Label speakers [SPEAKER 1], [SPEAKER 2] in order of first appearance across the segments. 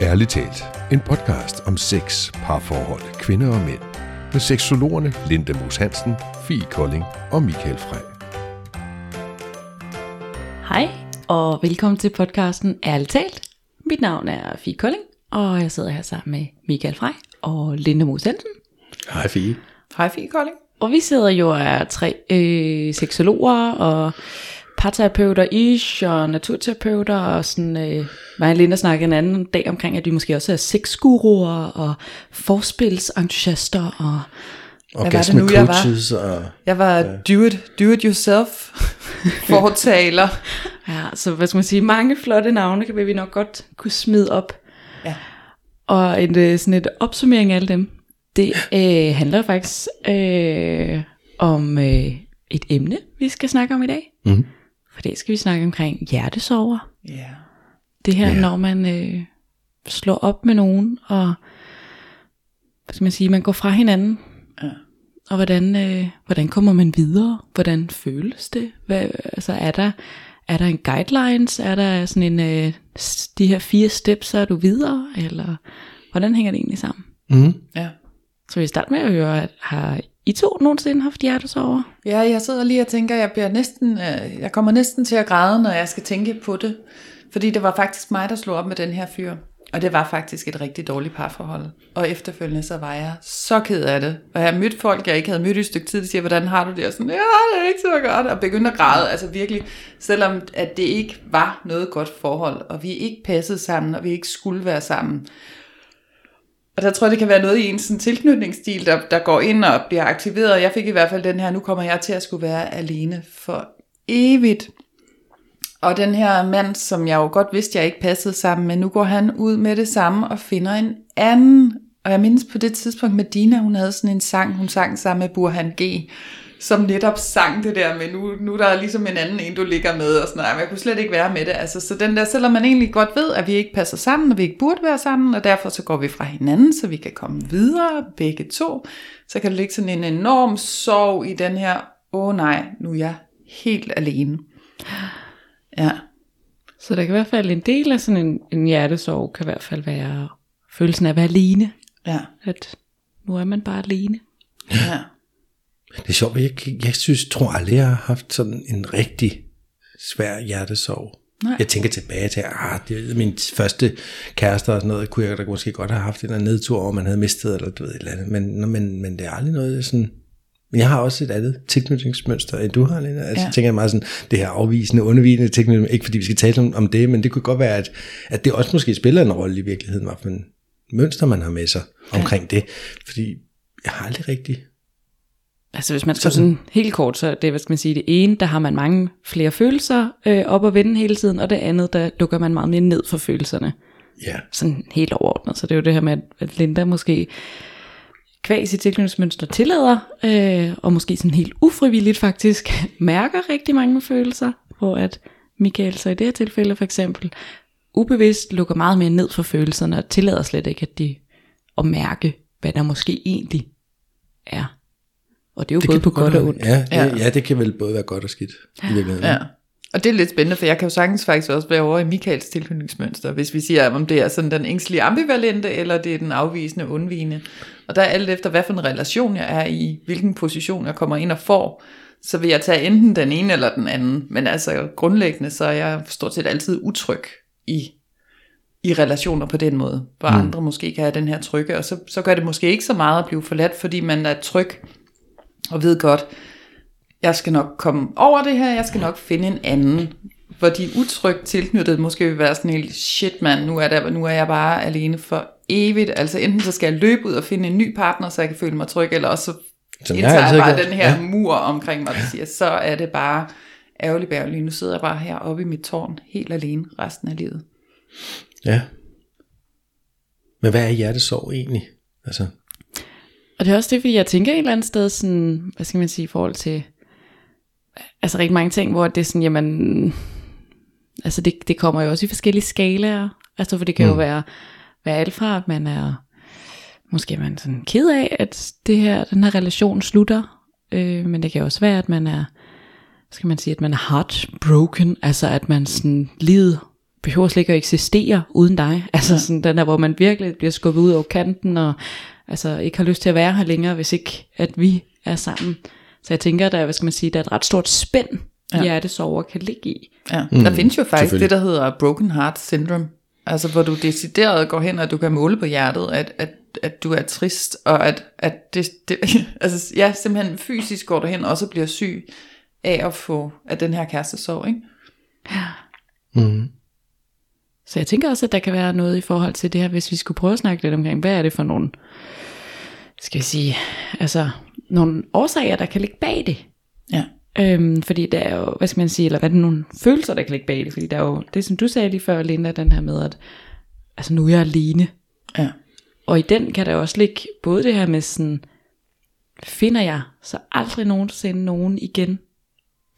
[SPEAKER 1] Ærligt talt, en podcast om sex, parforhold, kvinder og mænd. Med seksologerne Linda Moos Hansen, Fie Kolding og Michael Frey.
[SPEAKER 2] Hej, og velkommen til podcasten Ærligt talt. Mit navn er Fie Kolding, og jeg sidder her sammen med Michael Frey og Linda Moos Hansen.
[SPEAKER 1] Hej Fie.
[SPEAKER 3] Hej Fie Kolding.
[SPEAKER 2] Og vi sidder jo af tre øh, seksologer og parterapeuter ish og naturterapeuter og sådan, øh, mig og Linda snakkede en anden dag omkring, at vi måske også er sexguruer og forspilsentusiaster og
[SPEAKER 3] Hvad var det nu, jeg var?
[SPEAKER 4] og...
[SPEAKER 3] Jeg var do it, do it yourself fortaler.
[SPEAKER 2] ja, så hvad skal man sige, mange flotte navne kan vi nok godt kunne smide op.
[SPEAKER 3] Ja.
[SPEAKER 2] Og en, øh, sådan et opsummering af alle dem, det øh, handler faktisk øh, om øh, et emne, vi skal snakke om i dag.
[SPEAKER 1] Mhm.
[SPEAKER 2] For det skal vi snakke omkring hjertesover.
[SPEAKER 3] Ja.
[SPEAKER 2] Det her,
[SPEAKER 1] Ja.
[SPEAKER 2] ja. når man øh, slår op med nogen, og hvad skal man sige, man går fra hinanden.
[SPEAKER 3] Ja.
[SPEAKER 2] Og hvordan, øh, hvordan kommer man videre? Hvordan føles det? Hvad, altså er der, er der en guidelines? Er der sådan en, øh, de her fire steps, så er du videre? Eller hvordan hænger det egentlig sammen?
[SPEAKER 1] Mm.
[SPEAKER 3] Ja.
[SPEAKER 2] Så vi starter med at høre, at har i to nogensinde haft hjertesover?
[SPEAKER 3] ja, jeg sidder lige og tænker, jeg bliver næsten, øh, jeg kommer næsten til at græde, når jeg skal tænke på det. Fordi det var faktisk mig, der slog op med den her fyr. Og det var faktisk et rigtig dårligt parforhold. Og efterfølgende så var jeg så ked af det. Og jeg mødte folk, jeg ikke havde mødt i et stykke tid, der siger, hvordan har du det? Og sådan, ja, det er ikke så godt. Og begyndte at græde, altså virkelig. Selvom at det ikke var noget godt forhold, og vi ikke passede sammen, og vi ikke skulle være sammen. Altså, og der tror jeg, det kan være noget i en sådan tilknytningsstil, der, der går ind og bliver aktiveret. Jeg fik i hvert fald den her, nu kommer jeg til at skulle være alene for evigt. Og den her mand, som jeg jo godt vidste, jeg ikke passede sammen med, nu går han ud med det samme og finder en anden. Og jeg mindes på det tidspunkt med Dina, hun havde sådan en sang, hun sang sammen med Burhan G., som netop sang det der med, nu, nu der er ligesom en anden en, du ligger med, og sådan noget. Men jeg kunne slet ikke være med det. Altså, så den der, selvom man egentlig godt ved, at vi ikke passer sammen, og vi ikke burde være sammen, og derfor så går vi fra hinanden, så vi kan komme videre, begge to, så kan der ligge sådan en enorm sorg i den her, åh oh, nej, nu er jeg helt alene. Ja.
[SPEAKER 2] Så der kan i hvert fald en del af sådan en, en hjertesorg, kan i hvert fald være følelsen af at være alene.
[SPEAKER 3] Ja.
[SPEAKER 2] At nu er man bare alene.
[SPEAKER 3] ja.
[SPEAKER 4] Det er sjovt, jeg, jeg synes, tror aldrig, jeg har haft sådan en rigtig svær hjertesorg.
[SPEAKER 3] Nej.
[SPEAKER 4] Jeg tænker tilbage til, ah, det er min første kæreste og sådan noget, kunne jeg da måske godt have haft en eller nedtur over, man havde mistet, eller du ved, et eller andet. Men, men, men det er aldrig noget sådan... Men jeg har også et andet tilknytningsmønster, end du har, Lena. Altså,
[SPEAKER 3] Ja.
[SPEAKER 4] ja. tænker jeg meget sådan, det her afvisende, undervisende tilknytning, ikke fordi vi skal tale om, om det, men det kunne godt være, at, at det også måske spiller en rolle i virkeligheden, hvad for en mønster man har med sig omkring det. Fordi jeg har aldrig rigtig
[SPEAKER 2] Altså hvis man skal sådan helt kort, så det, hvad skal man sige, det ene, der har man mange flere følelser øh, op og vende hele tiden, og det andet, der lukker man meget mere ned for følelserne.
[SPEAKER 4] Ja,
[SPEAKER 2] Sådan helt overordnet. Så det er jo det her med, at- at Linda måske kvæg sit tilknytningsmønster tillader, øh, og måske sådan helt ufrivilligt faktisk, mærker rigtig mange følelser, hvor at Michael så i det her tilfælde for eksempel, ubevidst lukker meget mere ned for følelserne, og tillader slet ikke, at de at mærke, hvad der måske egentlig er. Og det er jo det både på godt og ondt.
[SPEAKER 4] Ja, ja.
[SPEAKER 3] Ja.
[SPEAKER 4] ja, det kan vel både være godt og skidt i virkeligheden.
[SPEAKER 3] Ja. Og det er lidt spændende, for jeg kan jo sagtens faktisk også være over i Michaels tilknytningsmønster, hvis vi siger, om det er sådan den ængstlige ambivalente, eller det er den afvisende undvigende. Og der er alt efter, hvad for en relation jeg er i, hvilken position jeg kommer ind og får, så vil jeg tage enten den ene eller den anden. Men altså grundlæggende, så er jeg stort set altid utryg i, i relationer på den måde, hvor mm. andre måske kan have den her trygge, og så, så gør det måske ikke så meget at blive forladt, fordi man er tryg og ved godt, jeg skal nok komme over det her, jeg skal nok finde en anden, hvor de utrygt tilknyttet måske vil være sådan helt, shit mand, nu er, der, nu er jeg bare alene for evigt, altså enten så skal jeg løbe ud og finde en ny partner, så jeg kan føle mig tryg, eller også så
[SPEAKER 4] Som jeg
[SPEAKER 3] indtager jeg,
[SPEAKER 4] altid
[SPEAKER 3] bare den her
[SPEAKER 4] Ja.
[SPEAKER 3] mur omkring mig, der siger, så er det bare ærgerligt bærgerligt, nu sidder jeg bare her oppe i mit tårn, helt alene resten af livet.
[SPEAKER 4] ja. Men hvad er hjertesorg egentlig? Altså,
[SPEAKER 2] Og det er også det, fordi jeg tænker et eller andet sted, sådan, hvad skal man sige, i forhold til, altså rigtig mange ting, hvor det er sådan, jamen, altså det, det kommer jo også i forskellige skalaer, altså for det kan mm. jo være, være alt fra, at man er, måske er man sådan ked af, at det her, den her relation slutter, øh, men det kan også være, at man er, skal man sige, at man er heartbroken, altså at man sådan, livet behøver slet ikke at eksistere uden dig. Altså ja. sådan den der, hvor man virkelig bliver skubbet ud over kanten, og altså ikke har lyst til at være her længere, hvis ikke at vi er sammen. Så jeg tænker, der, hvad skal man sige, der er et ret stort spænd, ja. hjertesover kan ligge i.
[SPEAKER 3] Ja. Mm, der findes jo faktisk det, der hedder broken heart syndrome. Altså hvor du decideret går hen, og du kan måle på hjertet, at, at, at du er trist, og at, at det, det, altså, ja, simpelthen fysisk går du hen, og også bliver syg af at få af den her kæreste sorg, ikke?
[SPEAKER 2] Ja. Mm. Så jeg tænker også, at der kan være noget i forhold til det her, hvis vi skulle prøve at snakke lidt omkring, hvad er det for nogle, skal vi sige, altså nogle årsager, der kan ligge bag det.
[SPEAKER 3] Ja.
[SPEAKER 2] Øhm, fordi der er jo, hvad skal man sige, eller hvad er det nogle følelser, der kan ligge bag det, fordi der er jo, det som du sagde lige før, Linda, den her med, at altså nu er jeg alene.
[SPEAKER 3] Ja.
[SPEAKER 2] Og i den kan der også ligge både det her med sådan, finder jeg så aldrig nogensinde nogen igen,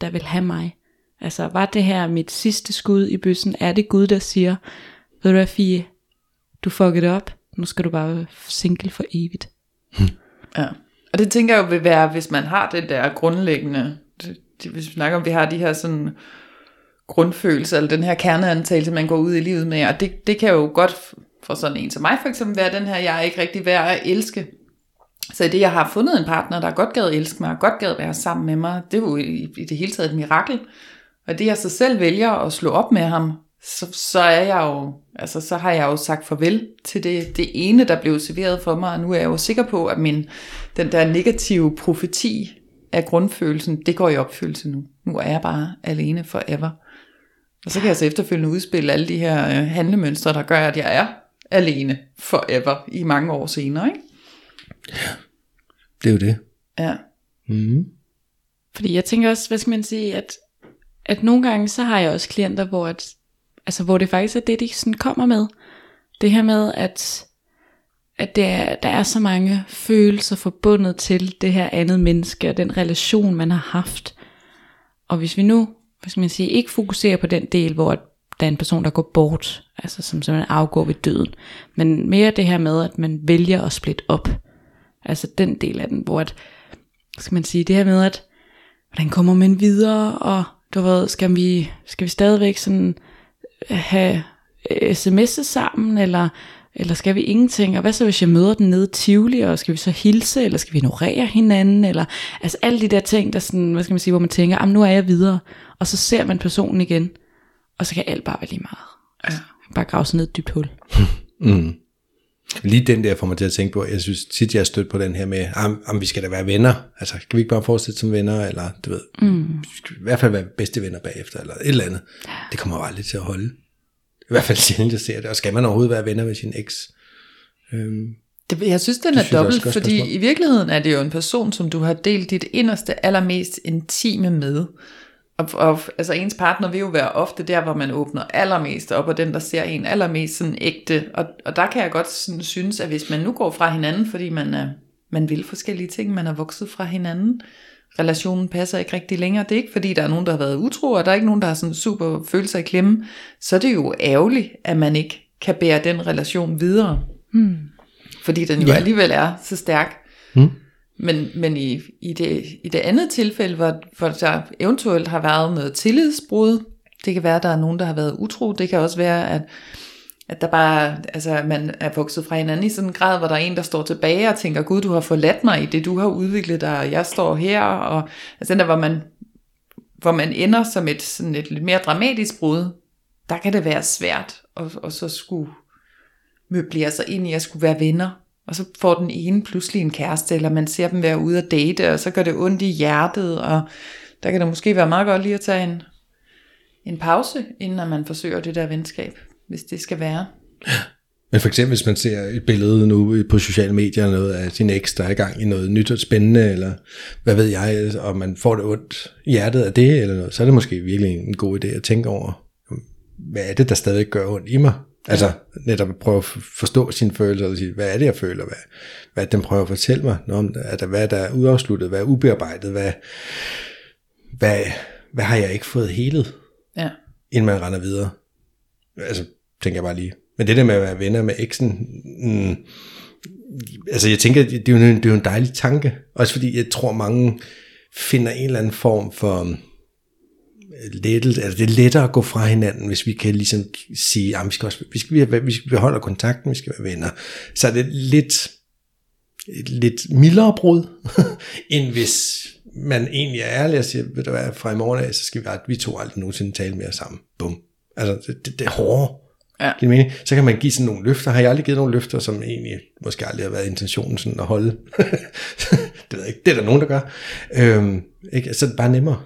[SPEAKER 2] der vil have mig. Altså var det her mit sidste skud i bøssen, er det Gud, der siger, ved du hvad Fie, du fuckede det op, nu skal du bare single for evigt.
[SPEAKER 3] Ja. Og det tænker jeg jo vil være, hvis man har det der grundlæggende, det, det, hvis vi snakker om, vi har de her sådan grundfølelser, eller den her kerneantagelse, man går ud i livet med, og det, det kan jo godt for sådan en som mig for eksempel være den her, jeg er ikke rigtig værd at elske. Så i det, jeg har fundet en partner, der godt gad elske mig, og godt gad være sammen med mig, det er jo i, i det hele taget et mirakel. Og det, jeg så selv vælger at slå op med ham, så, så er jeg jo, altså så har jeg jo sagt farvel til det, det ene, der blev serveret for mig, og nu er jeg jo sikker på, at min, den der negative profeti af grundfølelsen, det går i opfyldelse nu. Nu er jeg bare alene forever. Og så kan jeg så efterfølgende udspille alle de her øh, handlemønstre, der gør, at jeg er alene forever i mange år senere, ikke?
[SPEAKER 4] Ja, det er jo det.
[SPEAKER 3] Ja.
[SPEAKER 4] Mm.
[SPEAKER 2] Fordi jeg tænker også, hvad skal man sige, at, at nogle gange, så har jeg også klienter, hvor, at, altså, hvor det faktisk er det, de sådan kommer med. Det her med, at, at det er, der er så mange følelser forbundet til det her andet menneske, og den relation, man har haft. Og hvis vi nu, hvad skal man sige, ikke fokuserer på den del, hvor der er en person, der går bort, altså som simpelthen afgår ved døden, men mere det her med, at man vælger at splitte op. Altså den del af den, hvor at, skal man sige, det her med, at hvordan kommer man videre, og du ved, skal vi, skal vi stadigvæk sådan have sms'er sammen, eller, eller skal vi ingenting, og hvad så hvis jeg møder den nede i Tivoli, og skal vi så hilse, eller skal vi ignorere hinanden, eller altså alle de der ting, der sådan, hvad skal man sige, hvor man tænker, nu er jeg videre, og så ser man personen igen, og så kan alt bare være lige meget. Altså, bare grave sig ned et dybt hul.
[SPEAKER 4] Mm. Lige den der får mig til at tænke på, jeg synes tit, jeg har stødt på den her med, om, om vi skal da være venner. Altså, kan vi ikke bare fortsætte som venner, eller du ved, mm. i hvert fald være bedste venner bagefter, eller et eller andet. Det kommer jo aldrig til at holde. I hvert fald sjældent, jeg ser det. Og skal man overhovedet være venner med sin eks? Øhm,
[SPEAKER 3] det, jeg synes, den er dobbelt, fordi spørgsmål. i virkeligheden er det jo en person, som du har delt dit inderste, allermest intime med. Og, og altså ens partner vil jo være ofte der, hvor man åbner allermest op, og den, der ser en allermest sådan ægte. Og, og der kan jeg godt sådan synes, at hvis man nu går fra hinanden, fordi man, er, man vil forskellige ting, man er vokset fra hinanden, relationen passer ikke rigtig længere, det er ikke fordi, der er nogen, der har været utro, og der er ikke nogen, der har sådan super følelser i klemme, så er det jo ærgerligt, at man ikke kan bære den relation videre.
[SPEAKER 2] Hmm.
[SPEAKER 3] Fordi den jo ja. alligevel er så stærk. Men, men i, i, det, i det andet tilfælde, hvor, hvor der eventuelt har været noget tillidsbrud, det kan være, at der er nogen, der har været utro, det kan også være, at, at der bare, altså, man er vokset fra hinanden i sådan en grad, hvor der er en, der står tilbage og tænker, Gud, du har forladt mig i det, du har udviklet dig, og jeg står her, og altså den der, hvor man, hvor man ender som et, sådan et lidt mere dramatisk brud, der kan det være svært, og, og så skulle møblere sig ind i at skulle være venner, og så får den ene pludselig en kæreste, eller man ser dem være ude at date, og så gør det ondt i hjertet, og der kan det måske være meget godt lige at tage en, en pause, inden man forsøger det der venskab, hvis det skal være.
[SPEAKER 4] Men for eksempel, hvis man ser et billede nu på sociale medier, noget af sin eks, der er i gang i noget nyt og spændende, eller hvad ved jeg, og man får det ondt i hjertet af det, eller noget, så er det måske virkelig en god idé at tænke over, hvad er det, der stadig gør ondt i mig? Altså ja. netop at prøve at forstå sine følelser, og sige, hvad er det, jeg føler? Hvad, hvad den prøver at fortælle mig? Om, er der, hvad der er uafsluttet? Hvad er ubearbejdet? Hvad, hvad, hvad har jeg ikke fået helet?
[SPEAKER 3] Ja.
[SPEAKER 4] Inden man render videre. Altså, tænker jeg bare lige. Men det der med at være venner med eksen, mm, altså jeg tænker, det er, jo en, det er jo en dejlig tanke. Også fordi jeg tror, mange finder en eller anden form for lettet, altså det er lettere at gå fra hinanden, hvis vi kan ligesom sige, at vi skal, også, vi skal, vi skal beholde kontakten, vi skal være venner. Så er det lidt, et lidt mildere brud, end hvis man egentlig er ærlig og siger, ved du hvad, fra i morgen af, så skal vi, vi to aldrig nogensinde tale mere sammen. Bum. Altså, det, det, det er hårdere.
[SPEAKER 3] Ja.
[SPEAKER 4] Giver mening? Så kan man give sådan nogle løfter. Har jeg aldrig givet nogle løfter, som egentlig måske aldrig har været intentionen sådan at holde? det ved jeg ikke. Det er der nogen, der gør. Øhm, ikke? Så er det bare nemmere.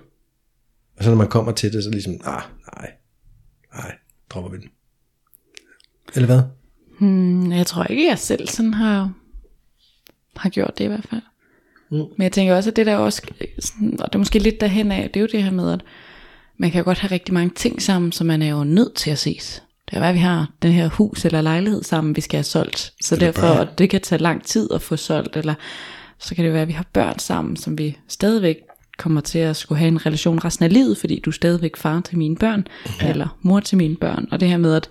[SPEAKER 4] Og så når man kommer til det, så ligesom, ah, nej, nej, dropper vi den. Eller hvad?
[SPEAKER 2] Hmm, jeg tror ikke, jeg selv sådan har, har gjort det i hvert fald. Mm. Men jeg tænker også, at det der også, sådan, og det er måske lidt derhen af, det er jo det her med, at man kan jo godt have rigtig mange ting sammen, så man er jo nødt til at ses. Det er hvad vi har den her hus eller lejlighed sammen, vi skal have solgt. Så
[SPEAKER 4] Eller
[SPEAKER 2] derfor,
[SPEAKER 4] børn.
[SPEAKER 2] og det kan tage lang tid at få solgt, eller så kan det være, at vi har børn sammen, som vi stadigvæk kommer til at skulle have en relation resten af livet, fordi du er stadigvæk far til mine børn, ja. eller mor til mine børn. Og det her med, at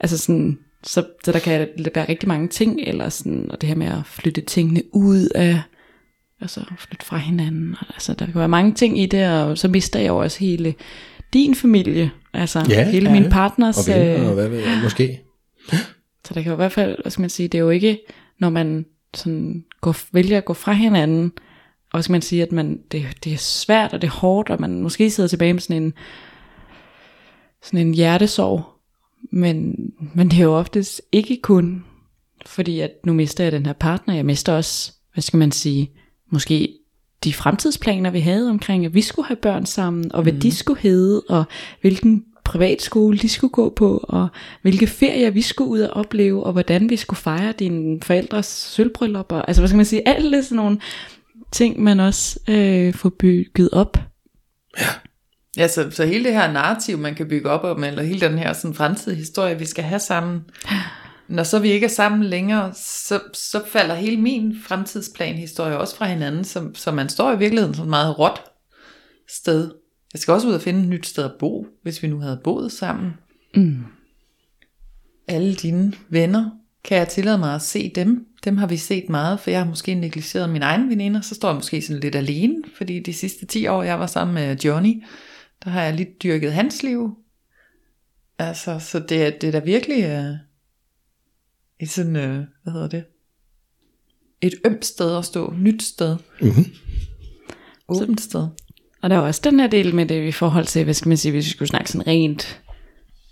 [SPEAKER 2] altså sådan, så, så der kan være rigtig mange ting, eller sådan, og det her med at flytte tingene ud af, altså flytte fra hinanden, og, altså der kan være mange ting i det, og så mister jeg også hele din familie, altså
[SPEAKER 4] Ja,
[SPEAKER 2] hele
[SPEAKER 4] ja.
[SPEAKER 2] min partners,
[SPEAKER 4] Og venner,
[SPEAKER 2] øh,
[SPEAKER 4] og hvad ved jeg, måske.
[SPEAKER 2] så der kan jo i hvert fald, hvad skal man sige, det er jo ikke, når man sådan går, vælger at gå fra hinanden, og skal man sige, at man, det, det er svært, og det er hårdt, og man måske sidder tilbage med sådan en, sådan en hjertesorg, men, men det er jo oftest ikke kun, fordi at nu mister jeg den her partner, jeg mister også, hvad skal man sige, måske de fremtidsplaner, vi havde omkring, at vi skulle have børn sammen, og hvad mm. de skulle hedde, og hvilken privatskole de skulle gå på, og hvilke ferier vi skulle ud og opleve, og hvordan vi skulle fejre dine forældres sølvbryllup, og, altså hvad skal man sige, alle sådan nogle ting, man også øh, får bygget op.
[SPEAKER 3] Ja, så, så hele det her narrativ, man kan bygge op om, eller hele den her sådan, fremtidige historie, vi skal have sammen, når så vi ikke er sammen længere, så, så falder hele min fremtidsplan-historie også fra hinanden, så, så man står i virkeligheden sådan et meget råt sted. Jeg skal også ud og finde et nyt sted at bo, hvis vi nu havde boet sammen.
[SPEAKER 2] Mm.
[SPEAKER 3] Alle dine venner, kan jeg tillade mig at se dem? Dem har vi set meget, for jeg har måske negligeret mine egne veninder, så står jeg måske sådan lidt alene, fordi de sidste 10 år, jeg var sammen med Johnny, der har jeg lidt dyrket hans liv. Altså, så det, er- det er da virkelig øh, et sådan, øh, hvad hedder det? Et ømt sted at stå, nyt sted.
[SPEAKER 4] Mm-hmm.
[SPEAKER 3] Åbent sted.
[SPEAKER 2] Og der er også den her del med det i forhold til, hvad skal man sige, hvis vi skulle snakke sådan rent,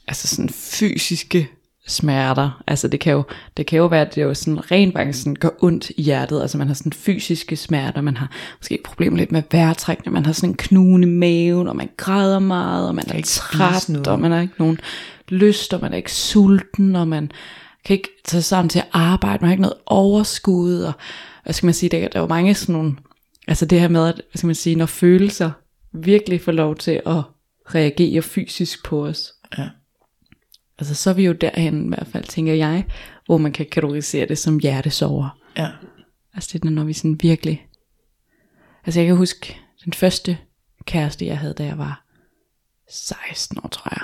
[SPEAKER 2] altså sådan fysiske smerter. Altså det kan jo, det kan jo være, at det jo sådan rent faktisk sådan gør ondt i hjertet. Altså man har sådan fysiske smerter, man har måske problemer lidt med vejrtrækning, man har sådan en knugen i maven, og man græder meget, og man er træt, og man har ikke nogen lyst, og man er ikke sulten, og man kan ikke tage sammen til at arbejde, man har ikke noget overskud, og hvad skal man sige, der, der er jo mange sådan nogle, altså det her med, at, hvad skal man sige, når følelser virkelig får lov til at reagere fysisk på os,
[SPEAKER 3] Ja.
[SPEAKER 2] Altså så er vi jo derhen i hvert fald, tænker jeg, hvor man kan kategorisere det som hjertesover.
[SPEAKER 3] Ja.
[SPEAKER 2] Altså det er, når vi sådan virkelig... Altså jeg kan huske den første kæreste, jeg havde, da jeg var 16 år, tror jeg.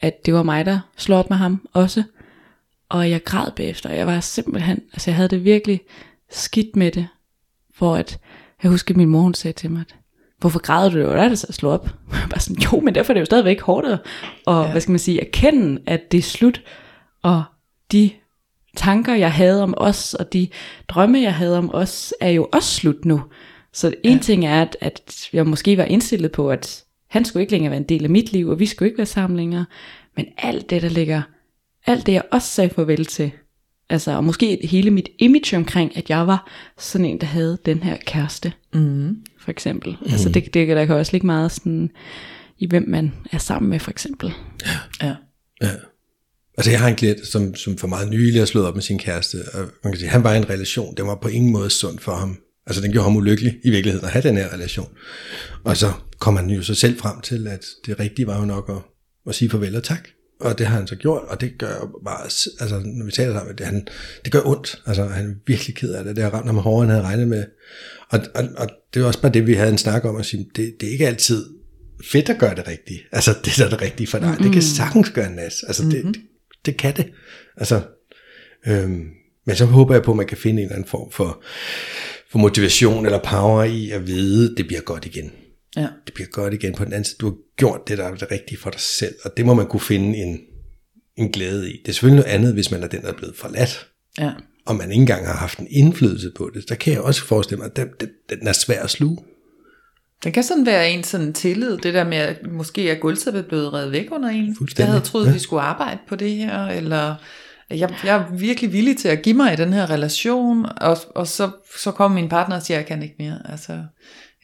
[SPEAKER 2] At det var mig, der slog op med ham også. Og jeg græd bagefter. Jeg var simpelthen... Altså jeg havde det virkelig skidt med det. For at... Jeg husker, at min mor hun sagde til mig, at hvorfor græder du? Det var det så at slå op. Bare sådan, jo, men derfor er det jo stadigvæk hårdt at, og, ja. hvad skal man sige, erkende, at det er slut. Og de tanker, jeg havde om os, og de drømme, jeg havde om os, er jo også slut nu. Så en ja. ting er, at, at jeg måske var indstillet på, at han skulle ikke længere være en del af mit liv, og vi skulle ikke være sammen længere. Men alt det, der ligger, alt det, jeg også sagde farvel til, altså, og måske hele mit image omkring, at jeg var sådan en, der havde den her kæreste,
[SPEAKER 3] Mm.
[SPEAKER 2] for eksempel. Mm. Altså, det, det, der kan også ligge meget sådan, i hvem man er sammen med, for eksempel.
[SPEAKER 3] Ja.
[SPEAKER 4] Ja. Altså jeg har en klient, som, som for meget nylig har slået op med sin kæreste, og man kan sige, han var i en relation, den var på ingen måde sund for ham. Altså den gjorde ham ulykkelig i virkeligheden at have den her relation. Og så kom han jo så selv frem til, at det rigtige var jo nok at, at sige farvel og tak. Og det har han så gjort, og det gør bare, altså når vi taler sammen, det, han, det gør ondt. Altså han er virkelig ked af det, det har ramt ham hårdere, end han havde regnet med. Og, og, og det er også bare det, vi havde en snak om, at sige, det, det er ikke altid fedt at gøre det rigtige. Altså det, der er det rigtige for dig. Mm-hmm. Det kan sagtens gøre en nas. Altså mm-hmm. det, det, det kan det. Altså, øhm, men så håber jeg på, at man kan finde en eller anden form for, for motivation eller power i at vide, at det bliver godt igen.
[SPEAKER 3] Ja.
[SPEAKER 4] Det bliver godt igen på den anden side. Du har gjort det, der er det rigtige for dig selv, og det må man kunne finde en, en glæde i. Det er selvfølgelig noget andet, hvis man er den, der er blevet forladt,
[SPEAKER 3] Ja.
[SPEAKER 4] og man ikke engang har haft en indflydelse på det. Der kan jeg også forestille mig, at den, den, den er svær at sluge.
[SPEAKER 3] Det kan sådan være en sådan tillid, det der med, at måske er gulvtæppet blevet reddet væk under en. Jeg havde troet,
[SPEAKER 4] ja.
[SPEAKER 3] vi skulle arbejde på det her, eller jeg, jeg er virkelig villig til at give mig i den her relation, og, og så, så kommer min partner og siger, jeg kan ikke mere. Altså,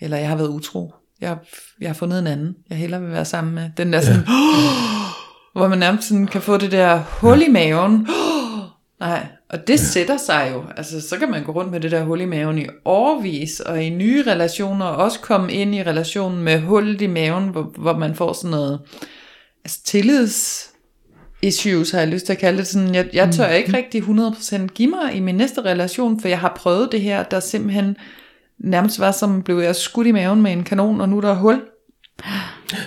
[SPEAKER 3] eller jeg har været utro. Jeg, jeg har fundet en anden, jeg hellere vil være sammen med. Den der sådan, hvor man nærmest sådan kan få det der hul i maven. Nej, og det ja. sætter sig jo. Altså, så kan man gå rundt med det der hul i maven i årvis, og i nye relationer, og også komme ind i relationen med hul i maven, hvor, hvor man får sådan noget altså, tillids issues, har jeg lyst til at kalde det sådan. Jeg, jeg tør ikke rigtig 100% give mig i min næste relation, for jeg har prøvet det her, der simpelthen nærmest var som, blev jeg skudt i maven med en kanon, og nu er der hul.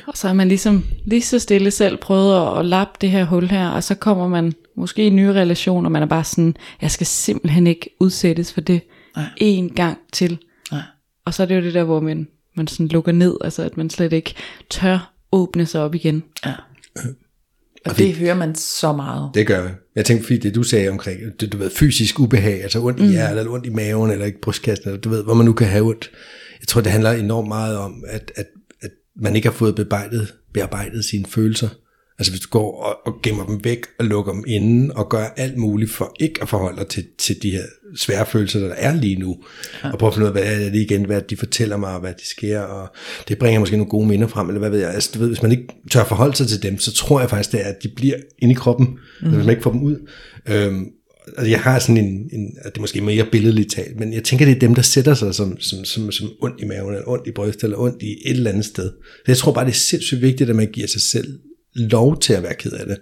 [SPEAKER 2] Og så har man ligesom lige så stille selv prøvet at, at lappe det her hul her, og så kommer man måske i en ny relation, og man er bare sådan, jeg skal simpelthen ikke udsættes for det
[SPEAKER 3] Nej.
[SPEAKER 2] en gang til.
[SPEAKER 3] Nej.
[SPEAKER 2] Og så er det jo det der, hvor man, man sådan lukker ned, altså at man slet ikke tør åbne sig op igen.
[SPEAKER 3] Ja. Og det hører man så meget.
[SPEAKER 4] Det gør jeg. Jeg tænkte, fordi det du sagde omkring, det, du ved, fysisk ubehag, altså ondt i hjertet, eller ondt i maven, eller i brystkassen, eller du ved, hvor man nu kan have ondt. Jeg tror, det handler enormt meget om, at, at, at man ikke har fået bearbejdet, bearbejdet sine følelser. Altså hvis du går og, og gemmer dem væk, og lukker dem inde, og gør alt muligt for ikke at forholde dig til, til de her svære følelser, der er lige nu. Ja. Og prøve at finde ud af, hvad er det igen, hvad de fortæller mig, og hvad de sker, og det bringer måske nogle gode minder frem, eller hvad ved jeg. Altså, du ved, hvis man ikke tør forholde sig til dem, så tror jeg faktisk, det er, at de bliver inde i kroppen, mm. hvis man ikke får dem ud. Øhm, altså jeg har sådan en, en det er måske mere billedligt talt, men jeg tænker, det er dem, der sætter sig som, som, som, som ondt i maven, eller ondt i brystet, eller ondt i et eller andet sted. Så jeg tror bare, det er sindssygt vigtigt, at man giver sig selv lov til at være ked af det.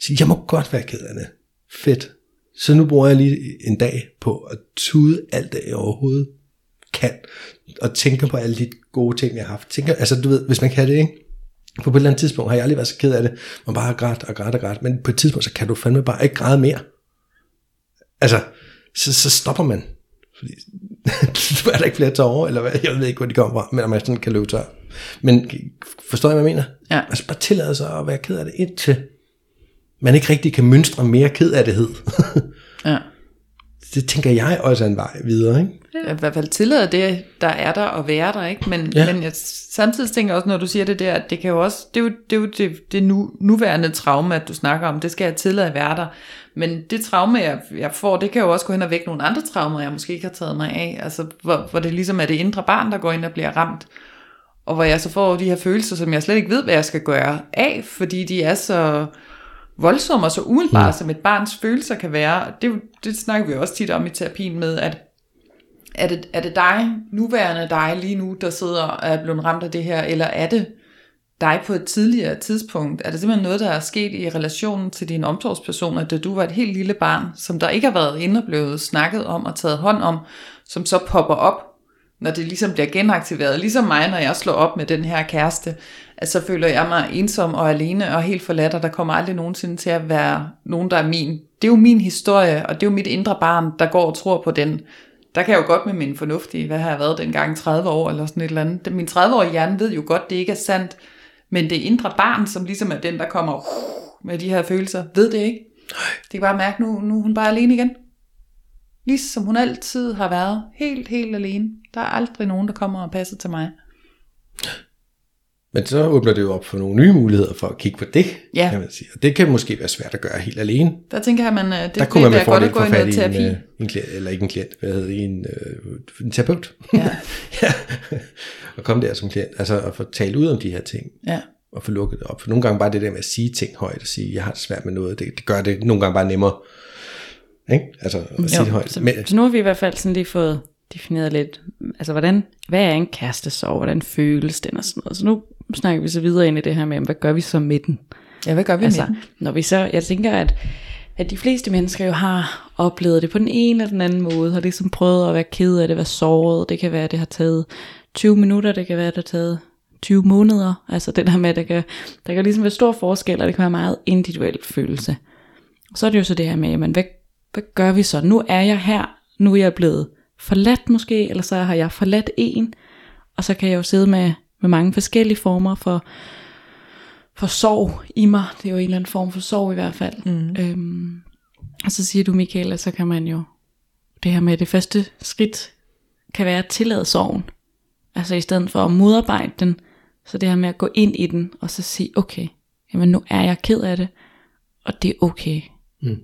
[SPEAKER 4] Så jeg må godt være ked af det. Fedt. Så nu bruger jeg lige en dag på at tude alt det, jeg overhovedet kan, og tænker på alle de gode ting, jeg har haft. Tænker, altså du ved, hvis man kan det, ikke? For på et eller andet tidspunkt har jeg aldrig været så ked af det, man bare har grædt og grædt og grædt, men på et tidspunkt, så kan du fandme bare ikke græde mere. Altså, så, så stopper man. Fordi, er der ikke flere tårer, eller hvad, jeg ved ikke, hvor de kommer fra, men om man sådan kan løbe tør. Men forstår I, hvad jeg mener?
[SPEAKER 3] Ja.
[SPEAKER 4] Altså bare tillade sig at være ked af det, indtil man ikke rigtig kan mønstre mere ked af det.
[SPEAKER 3] Ja.
[SPEAKER 4] det tænker jeg også er en vej videre, ikke?
[SPEAKER 3] I hvert fald tillader det, der er der og være der, ikke? Men,
[SPEAKER 4] Ja.
[SPEAKER 3] men jeg samtidig tænker også, når du siger det der, at det kan jo også, det er jo det, er jo det, det nu, nuværende traume, at du snakker om, det skal jeg tillade at være der. Men det traume, jeg, jeg får, det kan jo også gå hen og vække nogle andre traumer, jeg måske ikke har taget mig af. Altså, hvor, hvor det ligesom er det indre barn, der går ind og bliver ramt. Og hvor jeg så får de her følelser, som jeg slet ikke ved, hvad jeg skal gøre af, fordi de er så voldsomme og så umiddelbare, som et barns følelser kan være. Det, det snakker vi også tit om i terapien med, at er det, er det dig, nuværende dig lige nu, der sidder og er blevet ramt af det her, eller er det dig på et tidligere tidspunkt? Er det simpelthen noget, der er sket i relationen til dine omsorgspersoner, da du var et helt lille barn, som der ikke har været inde og blevet snakket om og taget hånd om, som så popper op, når det ligesom bliver genaktiveret? Ligesom mig, når jeg slår op med den her kæreste, at så føler jeg mig ensom og alene og helt forladt, og der kommer aldrig nogensinde til at være nogen, der er min. Det er jo min historie, og det er jo mit indre barn, der går og tror på den der kan jeg jo godt med min fornuftige, hvad har jeg været dengang, 30 år eller sådan et eller andet. Min 30-årige hjerne ved jo godt, det ikke er sandt, men det indre barn, som ligesom er den, der kommer med de her følelser, ved det ikke. Det kan bare mærke, nu, nu er hun bare alene igen. Ligesom hun altid har været. Helt, helt alene. Der er aldrig nogen, der kommer og passer til mig.
[SPEAKER 4] Men så åbner det jo op for nogle nye muligheder for at kigge på det,
[SPEAKER 3] Ja.
[SPEAKER 4] kan man sige. Og det kan måske være svært at gøre helt alene.
[SPEAKER 3] Der tænker jeg, man, øh, det,
[SPEAKER 4] der kunne man med
[SPEAKER 3] godt
[SPEAKER 4] fordel
[SPEAKER 3] at gå
[SPEAKER 4] få
[SPEAKER 3] i
[SPEAKER 4] fat i en,
[SPEAKER 3] terapi.
[SPEAKER 4] øh, en klient, eller ikke en klient, hvad hedder det, en, øh, en terapeut.
[SPEAKER 3] Ja.
[SPEAKER 4] ja. og komme der som klient, altså at få talt ud om de her ting,
[SPEAKER 3] Ja.
[SPEAKER 4] og få lukket det op. For nogle gange bare det der med at sige ting højt, og sige, jeg har det svært med noget, det, det gør det nogle gange bare nemmere. Ikke? Altså at sige det højt.
[SPEAKER 2] Så,
[SPEAKER 4] Men,
[SPEAKER 2] så nu har vi i hvert fald sådan lige fået defineret lidt, altså hvordan, hvad er en kærestesorg, hvordan føles den og sådan noget. Så nu snakker vi så videre ind i det her med, hvad gør vi så med den?
[SPEAKER 3] ja, hvad gør vi
[SPEAKER 2] Altså,
[SPEAKER 3] med den?
[SPEAKER 2] når vi så, jeg tænker, at, at de fleste mennesker jo har oplevet det på den ene eller den anden måde, har ligesom prøvet at være ked af det, være såret, det kan være, at det har taget 20 minutter, det kan være, at det har taget 20 måneder, altså det der med, at der kan, der kan ligesom være stor forskel, og det kan være meget individuel følelse. Så er det jo så det her med, jamen, hvad, hvad gør vi så? Nu er jeg her, nu er jeg blevet forladt måske, eller så har jeg forladt en, og så kan jeg jo sidde med, med mange forskellige former for, for sorg i mig. Det er jo en eller anden form for sorg i hvert fald. Mm. Øhm, og så siger du, Michael, at så kan man jo, det her med det første skridt, kan være at tillade sorgen. Altså i stedet for at modarbejde den, så det her med at gå ind i den, og så sige, okay, jamen nu er jeg ked af det, og det er okay.
[SPEAKER 4] Ja.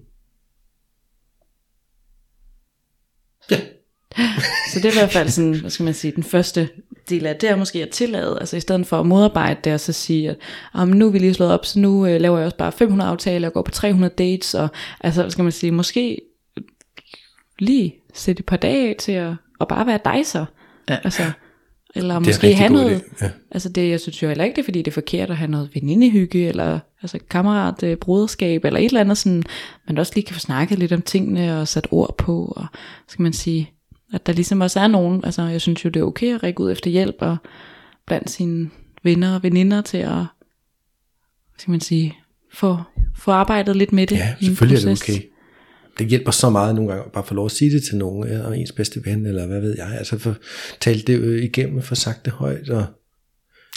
[SPEAKER 2] Så det er i hvert fald sådan, hvad skal man sige, den første del af det er måske at tillade, altså i stedet for at modarbejde det, og så sige, at om nu er vi lige slået op, så nu øh, laver jeg også bare 500 aftaler, og går på 300 dates, og altså, hvad skal man sige, måske lige sætte et par dage til at, at bare være dig så.
[SPEAKER 3] Ja.
[SPEAKER 2] Altså, eller
[SPEAKER 4] er
[SPEAKER 2] måske have noget,
[SPEAKER 4] ja.
[SPEAKER 2] altså det, jeg synes jo heller ikke, det er fordi, det er forkert at have noget venindehygge, eller altså kammerat, øh, broderskab, eller et eller andet sådan, man også lige kan få snakket lidt om tingene, og sat ord på, og skal man sige, at der ligesom også er nogen, altså jeg synes jo, det er okay at række ud efter hjælp, og blandt sine venner og veninder til at, skal man sige, få, få arbejdet lidt med det.
[SPEAKER 4] Ja, selvfølgelig er det okay. Det hjælper så meget nogle gange at bare få lov at sige det til nogen, og ens bedste ven, eller hvad ved jeg. Altså for tale det øh, igennem, for sagt det højt, og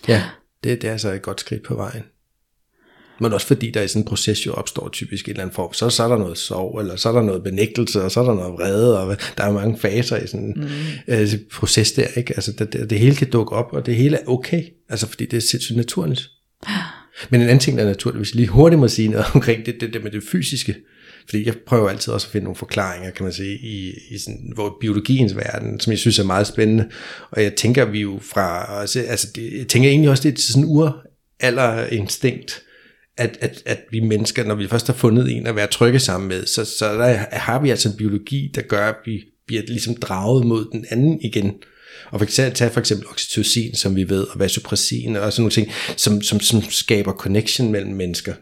[SPEAKER 4] ja, det, det er altså et godt skridt på vejen. Men også fordi der i sådan en proces jo opstår typisk en eller anden form. Så, så er der noget sorg, eller så er der noget benægtelse, og så er der noget vrede, og der er mange faser i sådan en mm. øh, proces der, ikke? Altså det, det, det hele kan dukke op, og det hele er okay. Altså fordi det er sindssygt naturligt. Men en anden ting, der er naturligt, hvis jeg lige hurtigt må sige noget omkring det, det, det med det fysiske. Fordi jeg prøver altid også at finde nogle forklaringer, kan man sige, i, i sådan, hvor biologiens verden, som jeg synes er meget spændende. Og jeg tænker, vi jo fra, altså, det, jeg tænker egentlig også, det er sådan en uralderinstinkt, at, at, at vi mennesker, når vi først har fundet en at være trygge sammen med, så, så der har vi altså en biologi, der gør, at vi bliver ligesom draget mod den anden igen. Og for eksempel, tage for eksempel oxytocin, som vi ved, og vasopressin og sådan nogle ting, som, som, som skaber connection mellem mennesker.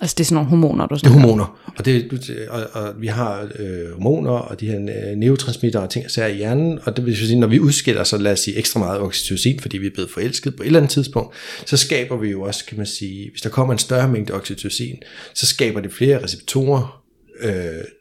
[SPEAKER 2] Altså det er sådan nogle hormoner, du
[SPEAKER 4] Det er
[SPEAKER 2] snakker
[SPEAKER 4] hormoner, og, det, og, og vi har øh, hormoner og de her øh, neurotransmitter og ting sager i hjernen, og det vil sige, når vi udskiller så lad os sige ekstra meget oxytocin, fordi vi er blevet forelsket på et eller andet tidspunkt, så skaber vi jo også, kan man sige, hvis der kommer en større mængde oxytocin, så skaber det flere receptorer øh,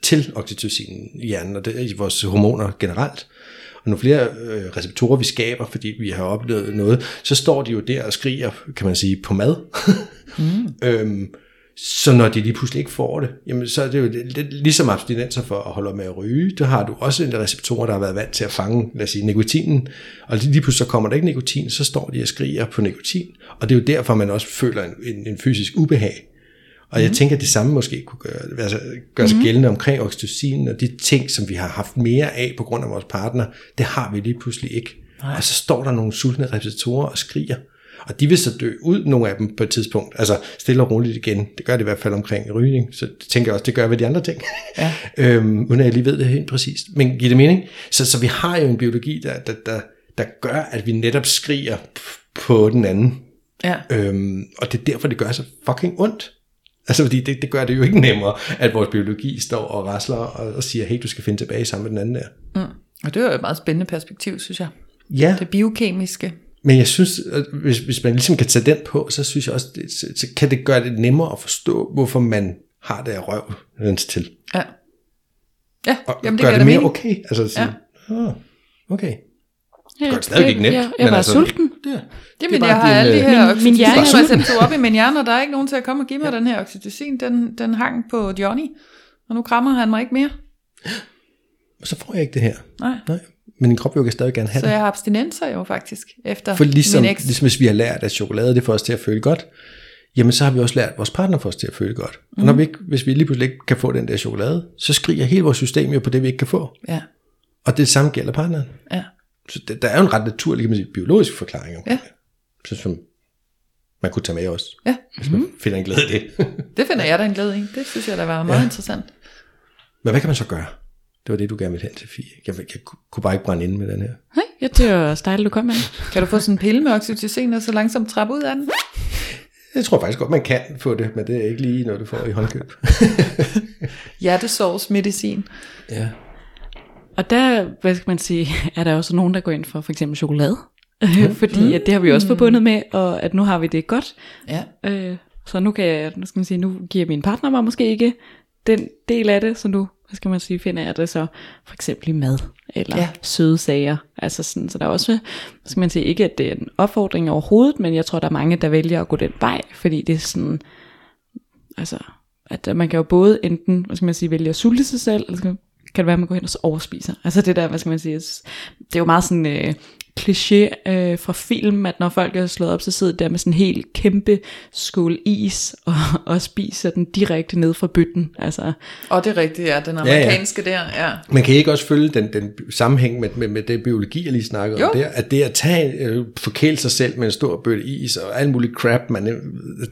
[SPEAKER 4] til oxytocin i hjernen, og det er i vores hormoner generelt. Og nogle flere øh, receptorer vi skaber, fordi vi har oplevet noget, så står de jo der og skriger, kan man sige, på mad. mm. øhm, så når de lige pludselig ikke får det, jamen så er det jo lidt, ligesom abstinenser for at holde med at ryge. Der har du også en receptor, der har været vant til at fange, lad os sige, nikotinen. Og lige pludselig så kommer der ikke nikotin, så står de og skriger på nikotin. Og det er jo derfor, man også føler en, en, en fysisk ubehag. Og jeg tænker, at det samme måske kunne gøre, altså, gøre sig gældende omkring oxytocin, og de ting, som vi har haft mere af på grund af vores partner, det har vi lige pludselig ikke. Nej. Og så står der nogle sultne receptorer og skriger. Og de vil så dø ud, nogle af dem på et tidspunkt. Altså stille og roligt igen. Det gør det i hvert fald omkring rygning. Så det tænker jeg også, det gør ved de andre ting.
[SPEAKER 3] Ja.
[SPEAKER 4] øhm, uden at jeg lige ved det helt præcist. Men giver det mening? Så, så vi har jo en biologi, der, der, der, der gør, at vi netop skriger på den anden.
[SPEAKER 3] Ja.
[SPEAKER 4] Øhm, og det er derfor, det gør så fucking ondt. Altså fordi det, det gør det jo ikke nemmere, at vores biologi står og rasler og, og siger, hey, du skal finde tilbage sammen med den anden der.
[SPEAKER 3] Og det er jo et meget spændende perspektiv, synes jeg.
[SPEAKER 4] Ja,
[SPEAKER 3] Det biokemiske.
[SPEAKER 4] Men jeg synes, at hvis, hvis man ligesom kan tage den på, så synes jeg også, det, så, så kan det gøre det nemmere at forstå, hvorfor man har det af røvens til.
[SPEAKER 3] Ja. Ja,
[SPEAKER 4] Og
[SPEAKER 3] jamen det
[SPEAKER 4] gør det
[SPEAKER 3] da
[SPEAKER 4] mere
[SPEAKER 3] mening.
[SPEAKER 4] okay. Altså sådan, ja. ah, okay.
[SPEAKER 2] Ja,
[SPEAKER 4] Gør det stadig ikke nemt.
[SPEAKER 2] Jeg, jeg,
[SPEAKER 4] men
[SPEAKER 2] jeg var
[SPEAKER 4] altså,
[SPEAKER 2] sulten.
[SPEAKER 4] Det,
[SPEAKER 3] Jamen,
[SPEAKER 4] Det er bare
[SPEAKER 3] jeg har
[SPEAKER 4] din,
[SPEAKER 3] alle de
[SPEAKER 4] øh,
[SPEAKER 3] her
[SPEAKER 2] Min- min hjerne er
[SPEAKER 3] oxytocin-receptorer op i min hjerne, og der er ikke nogen til at komme og give mig den her oxytocin. Den, den hang på Johnny, og nu krammer han mig ikke mere.
[SPEAKER 4] så får jeg ikke det her.
[SPEAKER 3] Nej.
[SPEAKER 4] Nej. Men din krop vil jo stadig gerne have
[SPEAKER 3] Så
[SPEAKER 4] det.
[SPEAKER 3] jeg har abstinenser jo faktisk, efter
[SPEAKER 4] For ligesom,
[SPEAKER 3] min eks.
[SPEAKER 4] ligesom hvis vi har lært, at chokolade det får os til at føle godt, jamen så har vi også lært, at vores partner får os til at føle godt. Og
[SPEAKER 3] Mhm.
[SPEAKER 4] når vi ikke, hvis vi lige pludselig ikke kan få den der chokolade, så skriger hele vores system jo på det, vi ikke kan få.
[SPEAKER 3] Ja,
[SPEAKER 4] Og det samme gælder partneren.
[SPEAKER 3] ja.
[SPEAKER 4] Så det, der er jo en ret naturlig, kan man sige, biologisk forklaring om
[SPEAKER 3] Ja.
[SPEAKER 4] det. Så som man kunne tage med også,
[SPEAKER 3] Ja,
[SPEAKER 4] hvis man finder en glæde i det.
[SPEAKER 3] det finder jeg da en glæde i. Det synes jeg, der var meget
[SPEAKER 4] ja.
[SPEAKER 3] interessant.
[SPEAKER 4] Men hvad kan man så gøre? Det var det, du gerne ville hen til, Fie. Jeg, jeg, jeg kunne bare ikke brænde ind med den her.
[SPEAKER 2] Nej, jeg det var dejligt, du kom med.
[SPEAKER 3] Kan du få sådan en pille med oxytocin, og så langsomt trappe ud af den?
[SPEAKER 4] Jeg tror faktisk godt, man kan få det, men det er ikke lige noget, du får i håndkøb.
[SPEAKER 3] Hjertesårsmedicin.
[SPEAKER 4] ja.
[SPEAKER 2] Og der, hvad skal man sige, er der også nogen, der går ind for for eksempel chokolade. Fordi at det har vi også forbundet med, og at nu har vi det godt.
[SPEAKER 3] Ja.
[SPEAKER 2] Øh, så nu kan jeg, nu skal man sige, nu giver min partner mig måske ikke den del af det, så nu, hvad skal man sige, finder jeg det så for eksempel i mad, eller
[SPEAKER 3] Ja.
[SPEAKER 2] søde sager. Altså sådan, så der er også, skal man sige, ikke at det er en opfordring overhovedet, men jeg tror, der er mange, der vælger at gå den vej, fordi det er sådan, altså, at man kan jo både enten, hvad skal man sige, vælge at sulte sig selv, eller kan det være, at man går hen og så overspiser. Altså det der, hvad skal man sige, det er jo meget sådan øh, kliché øh, fra film, at når folk er slået op, så sidder de der med sådan en helt kæmpe skål is, og, og spiser den direkte ned fra bøtten. Altså,
[SPEAKER 3] Og det er rigtigt, ja, den
[SPEAKER 4] ja.
[SPEAKER 3] amerikanske der, ja.
[SPEAKER 4] Man kan ikke også følge den, den sammenhæng med, med, med det biologi, jeg lige snakkede om
[SPEAKER 3] Jo.
[SPEAKER 4] der, at det at tage, øh, forkæle sig selv med en stor bøtte is og alt muligt crap, man, øh,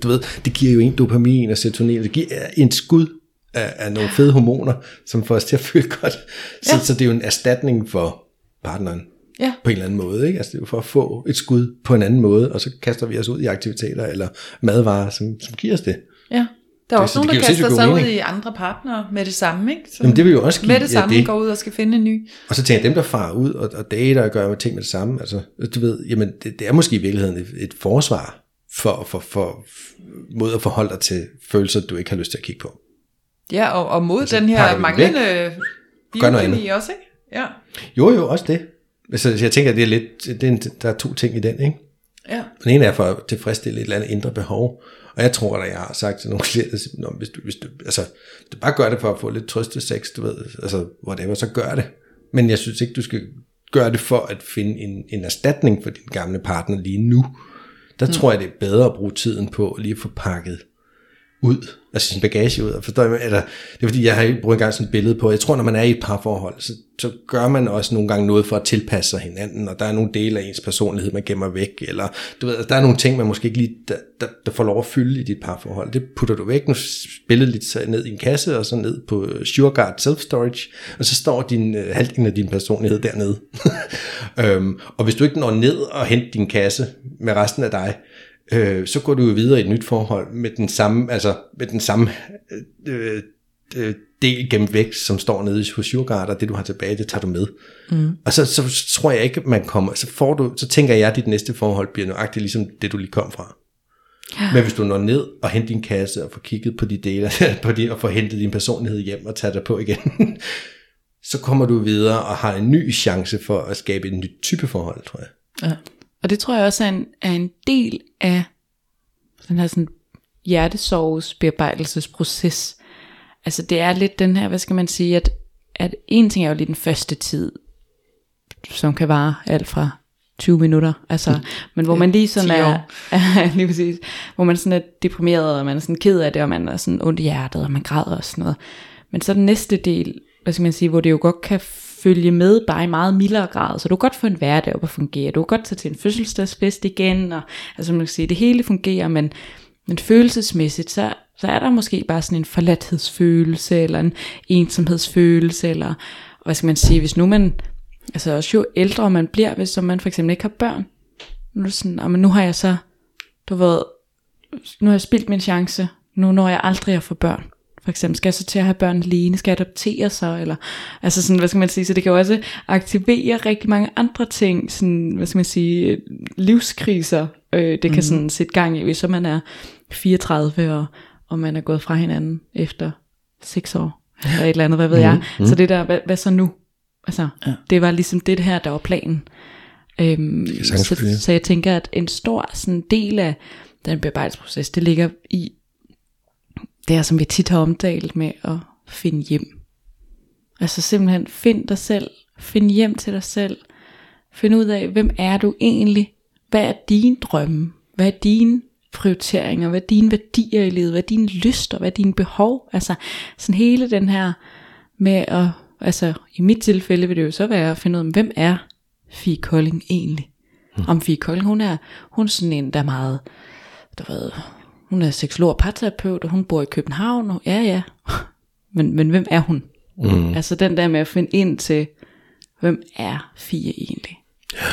[SPEAKER 4] du ved, det giver jo en dopamin og serotonin, det giver en skud af, af nogle fede hormoner, som får os til at føle godt. Så,
[SPEAKER 3] Ja.
[SPEAKER 4] så det er jo en erstatning for partneren
[SPEAKER 3] Ja.
[SPEAKER 4] på en eller anden måde. Ikke? Altså det er jo for at få et skud på en anden måde, og så kaster vi os ud i aktiviteter eller madvarer, som, som giver os det.
[SPEAKER 3] ja. Der er også
[SPEAKER 4] så det
[SPEAKER 3] nogen, der kaster sig
[SPEAKER 4] god
[SPEAKER 3] ud
[SPEAKER 4] mening.
[SPEAKER 3] i andre partnere med det samme, ikke? Så
[SPEAKER 4] Jamen det vil jo også give
[SPEAKER 3] med det samme
[SPEAKER 4] ja, det.
[SPEAKER 3] går ud og skal finde en ny.
[SPEAKER 4] Og så tænker jeg, dem der farer ud og, og dater og gør ting med det samme, altså, du ved, jamen det, det er måske i virkeligheden et, et forsvar for, for, for, mod at forholde dig til følelser, du ikke har lyst til at kigge på.
[SPEAKER 3] Ja, og, og mod
[SPEAKER 4] Altså,
[SPEAKER 3] den her manglende biokemi også, ikke? Ja.
[SPEAKER 4] Jo, jo, også det. Så jeg tænker, at det er lidt, det er en, der er to ting i den, ikke?
[SPEAKER 3] Ja.
[SPEAKER 4] Den ene er for at tilfredsstille et eller andet indre behov, og jeg tror, at jeg har sagt til nogle klienter, at hvis du, hvis du, altså, du bare gør det for at få lidt trøste sex, du ved, altså whatever, så gør det. Men jeg synes ikke, du skal gøre det for at finde en, en erstatning for din gamle partner lige nu. Der mm. tror jeg, det er bedre at bruge tiden på lige at få pakket ud, altså sin bagage ud. Forstår jeg, eller, det er fordi, jeg har brugt engang sådan et billede på, jeg tror, når man er i et parforhold, så, så gør man også nogle gange noget for at tilpasse sig hinanden, og der er nogle dele af ens personlighed, man gemmer væk, eller du ved, der er nogle ting, man måske ikke lige, der, der, der får lov at fylde i dit parforhold. Det putter du væk, nu spiller lidt så ned i en kasse, og så ned på SureGuard Self-Storage, og så står din, øh, halvdelen af din personlighed dernede. øhm, og hvis du ikke når ned og henter din kasse med resten af dig, øh, så går du jo videre i et nyt forhold med den samme, altså med den samme øh, øh, del gemt væk, som står nede hos Sugarguard, og det du har tilbage, det tager du med. Mm. Og så, så tror jeg ikke, man kommer, så får du, så tænker jeg, at dit næste forhold bliver nøjagtigt ligesom det, du lige kom fra. Ja. Men hvis du når ned og henter din kasse og får kigget på de dele, på de, og får hentet din personlighed hjem og tager dig på igen, så kommer du videre og har en ny chance for at skabe en ny type forhold, tror jeg.
[SPEAKER 3] ja.
[SPEAKER 2] Og det tror jeg også er en, er en del af den her sådan hjertesorgs bearbejdelsesproces. Altså det er lidt den her, hvad skal man sige, at, at en ting er jo lige den første tid, som kan vare alt fra 20 minutter, altså, men hvor man lige sådan
[SPEAKER 3] 10
[SPEAKER 2] er,
[SPEAKER 3] år.
[SPEAKER 2] er lige præcis, hvor man sådan er deprimeret, og man er sådan ked af det, og man er sådan ondt i hjertet, og man græder og sådan noget. Men så den næste del, hvad skal man sige, hvor det jo godt kan følge med bare i meget mildere grad, så du kan godt få en hverdag op at fungere, du kan godt tage til en fødselsdagsfest igen, og altså man kan sige, det hele fungerer, men, men følelsesmæssigt, så, så er der måske bare sådan en forladthedsfølelse, eller en ensomhedsfølelse, eller hvad skal man sige, hvis nu man, altså også jo ældre man bliver, hvis man for eksempel ikke har børn, nu er sådan, men nu har jeg så, du ved, nu har jeg spildt min chance, nu når jeg aldrig at få børn. For eksempel, skal jeg så til at have børn alene, skal jeg adoptere sig, eller, altså sådan, hvad skal man sige, så det kan jo også aktivere rigtig mange andre ting, sådan, hvad skal man sige, livskriser, øh, det kan mm-hmm. sådan sætte gang i, hvis man er 34, og, og man er gået fra hinanden efter 6 år, eller et eller andet, hvad ved jeg. Mm-hmm. Så det der, hvad, hvad så nu? Altså, ja. det var ligesom det her, der var planen. Øhm, så, så jeg tænker, at en stor sådan, del af den bearbejdelsesproces, det ligger i det her, som vi tit har omtalt med at finde hjem. Altså simpelthen find dig selv, find hjem til dig selv, find ud af, hvem er du egentlig, hvad er dine drømme, hvad er dine prioriteringer, hvad er dine værdier i livet, hvad er dine lyster, hvad er dine behov, altså sådan hele den her med at, altså i mit tilfælde vil det jo så være at finde ud af, hvem er Fie Kolding egentlig? Hmm. Om Fie Kolding, hun er, hun er sådan en, der er meget, du ved, hun er seksolog og parterapeut, og hun bor i København, og ja ja, men, men hvem er hun? Mm. Altså den der med at finde ind til, hvem er Fie egentlig? Ja.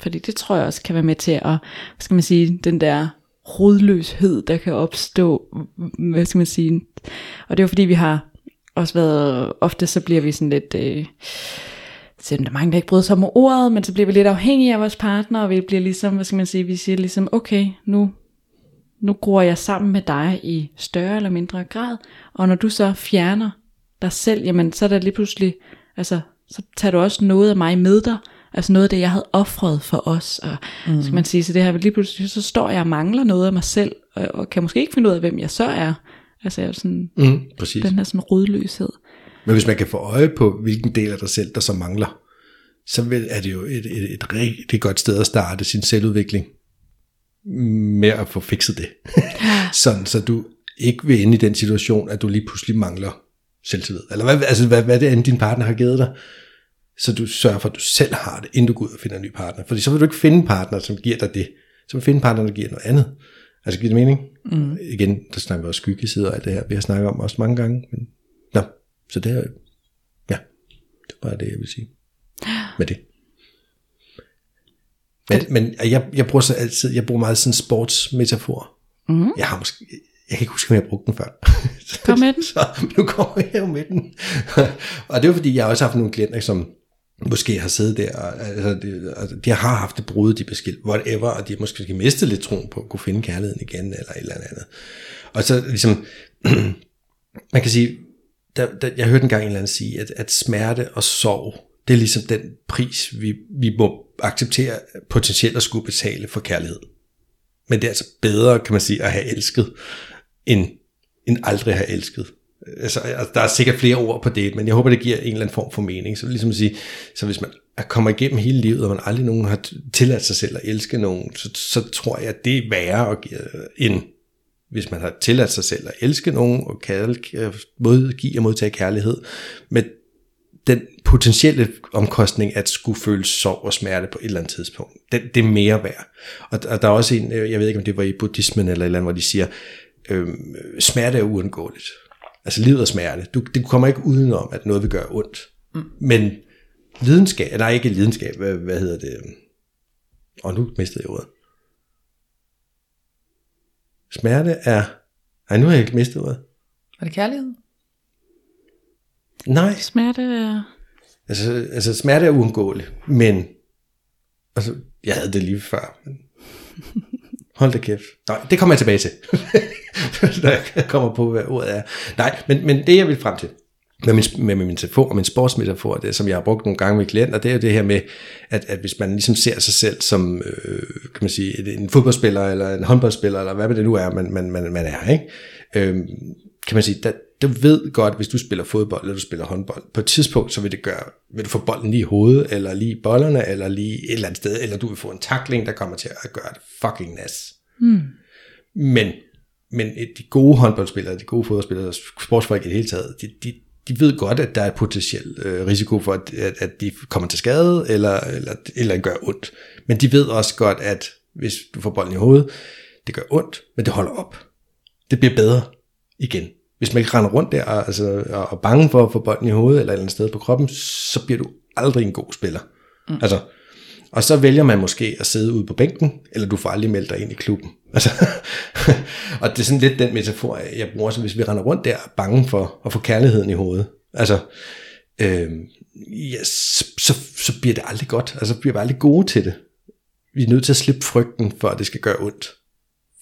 [SPEAKER 2] Fordi det tror jeg også kan være med til at, hvad skal man sige, den der rodløshed, der kan opstå, hvad skal man sige, og det er jo fordi vi har også været, ofte så bliver vi sådan lidt, øh, selvom der er mange, der ikke bryder sig om ordet, men så bliver vi lidt afhængige af vores partner, og vi bliver ligesom, hvad skal man sige, vi siger ligesom, okay, nu, nu gror jeg sammen med dig i større eller mindre grad, og når du så fjerner dig selv, jamen så er der lige pludselig, altså så tager du også noget af mig med dig, altså noget af det, jeg havde offret for os, og mm. skal man sige, så det her, lige pludselig, så står jeg og mangler noget af mig selv, og, og kan måske ikke finde ud af, hvem jeg så er, altså jeg er sådan,
[SPEAKER 4] Mm, præcis.
[SPEAKER 2] den her sådan rodløshed.
[SPEAKER 4] Men hvis man kan få øje på, hvilken del af dig selv, der så mangler, så er det jo et, et, et rigtig godt sted at starte sin selvudvikling med at få fikset det. Sådan, så du ikke vil ende i den situation, at du lige pludselig mangler selvtillid. Eller hvad, altså, hvad, hvad det end din partner har givet dig, så du sørger for, at du selv har det, inden du går ud og finder en ny partner. Fordi så vil du ikke finde en partner, som giver dig det. Så vil du finde en partner, der giver noget andet. Altså giver det mening? Mm. Igen, der snakker vi også skyggesider og alt det her, vi har snakket om også mange gange. Men, nå, så det er, ja, det var det, jeg vil sige med det. Men, men jeg, jeg bruger så altid, jeg bruger meget sådan en sportsmetafor. Mm. Jeg har måske, jeg kan ikke huske, om jeg har brugt den før.
[SPEAKER 2] Kom med den.
[SPEAKER 4] så nu kommer jeg jo med den. og det er fordi, jeg har også haft nogle klienter, som måske har siddet der, og, altså, de, altså, de har haft det brud, de beskilt, whatever, og de har måske mistet lidt troen på at kunne finde kærligheden igen, eller et eller andet. Og så ligesom, man kan sige, der, der, jeg hørte engang en eller anden sige, at, at smerte og sorg, det er ligesom den pris, vi, vi må acceptere potentielt at skulle betale for kærlighed. Men det er altså bedre, kan man sige, at have elsket, end, end aldrig have elsket. Altså, altså der er sikkert flere ord på det, men jeg håber, det giver en eller anden form for mening. Så ligesom at sige, så hvis man kommer igennem hele livet, og man aldrig nogen har tilladt sig selv at elske nogen, så, så tror jeg, at det er værre at give, øh, end hvis man har tilladt sig selv at elske nogen, og kærl, øh, modgive og modtage kærlighed, Men den potentielle omkostning at skulle føle sorg og smerte på et eller andet tidspunkt, den, det er mere værd. Og, og der er også en, jeg ved ikke om det var i buddhismen eller et eller andet, hvor de siger, øh, smerte er uundgåeligt. Altså livet er smerte. Du, du kommer ikke udenom, at noget vil gøre ondt. Mm. Men lidenskab, nej ikke lidenskab, hvad, hvad hedder det? Og nu mistede jeg ordet. Smerte er... Nej, nu har jeg ikke mistet ordet.
[SPEAKER 3] Var det kærlighed?
[SPEAKER 4] Nej,
[SPEAKER 2] Smerte er...
[SPEAKER 4] altså, altså smerte er uundgåelig, men... Altså, jeg havde det lige før, men... Hold da kæft. Nej, det kommer jeg tilbage til. Når jeg kommer på, hvad ordet er. Nej, men, men det jeg vil frem til, med min, med min metafor og min sportsmetafor, det som jeg har brugt nogle gange med klienter, det er jo det her med, at, at hvis man ligesom ser sig selv som, øh, kan man sige, en fodboldspiller, eller en håndboldspiller, eller hvad det nu er, man, man, man, man er, ikke? Øh, kan man sige, der, du ved godt, hvis du spiller fodbold, eller du spiller håndbold, på et tidspunkt, så vil det gøre, vil du få bolden lige i hovedet, eller lige i bollerne, eller lige et eller andet sted, eller du vil få en takling, der kommer til at gøre det fucking nas. Mm. Men, men de gode håndboldspillere, de gode fodboldspillere, sportsfolk i det hele taget, de, de, de ved godt, at der er potentiel øh, risiko for, at, at, at de kommer til skade, eller, eller, eller gør ondt. Men de ved også godt, at hvis du får bolden i hovedet, det gør ondt, men det holder op. Det bliver bedre igen. Hvis man ikke render rundt der og, altså, og er bange for at få bolden i hovedet eller et eller andet sted på kroppen, så bliver du aldrig en god spiller. Mm. Altså, og så vælger man måske at sidde ude på bænken, eller du får aldrig meldt dig ind i klubben. Altså, og det er sådan lidt den metafor, jeg bruger, så hvis vi render rundt der bange for at få kærligheden i hovedet. Altså, øh, ja, så, så, så bliver det aldrig godt. Altså, bliver vi aldrig gode til det. Vi er nødt til at slippe frygten for, at det skal gøre ondt.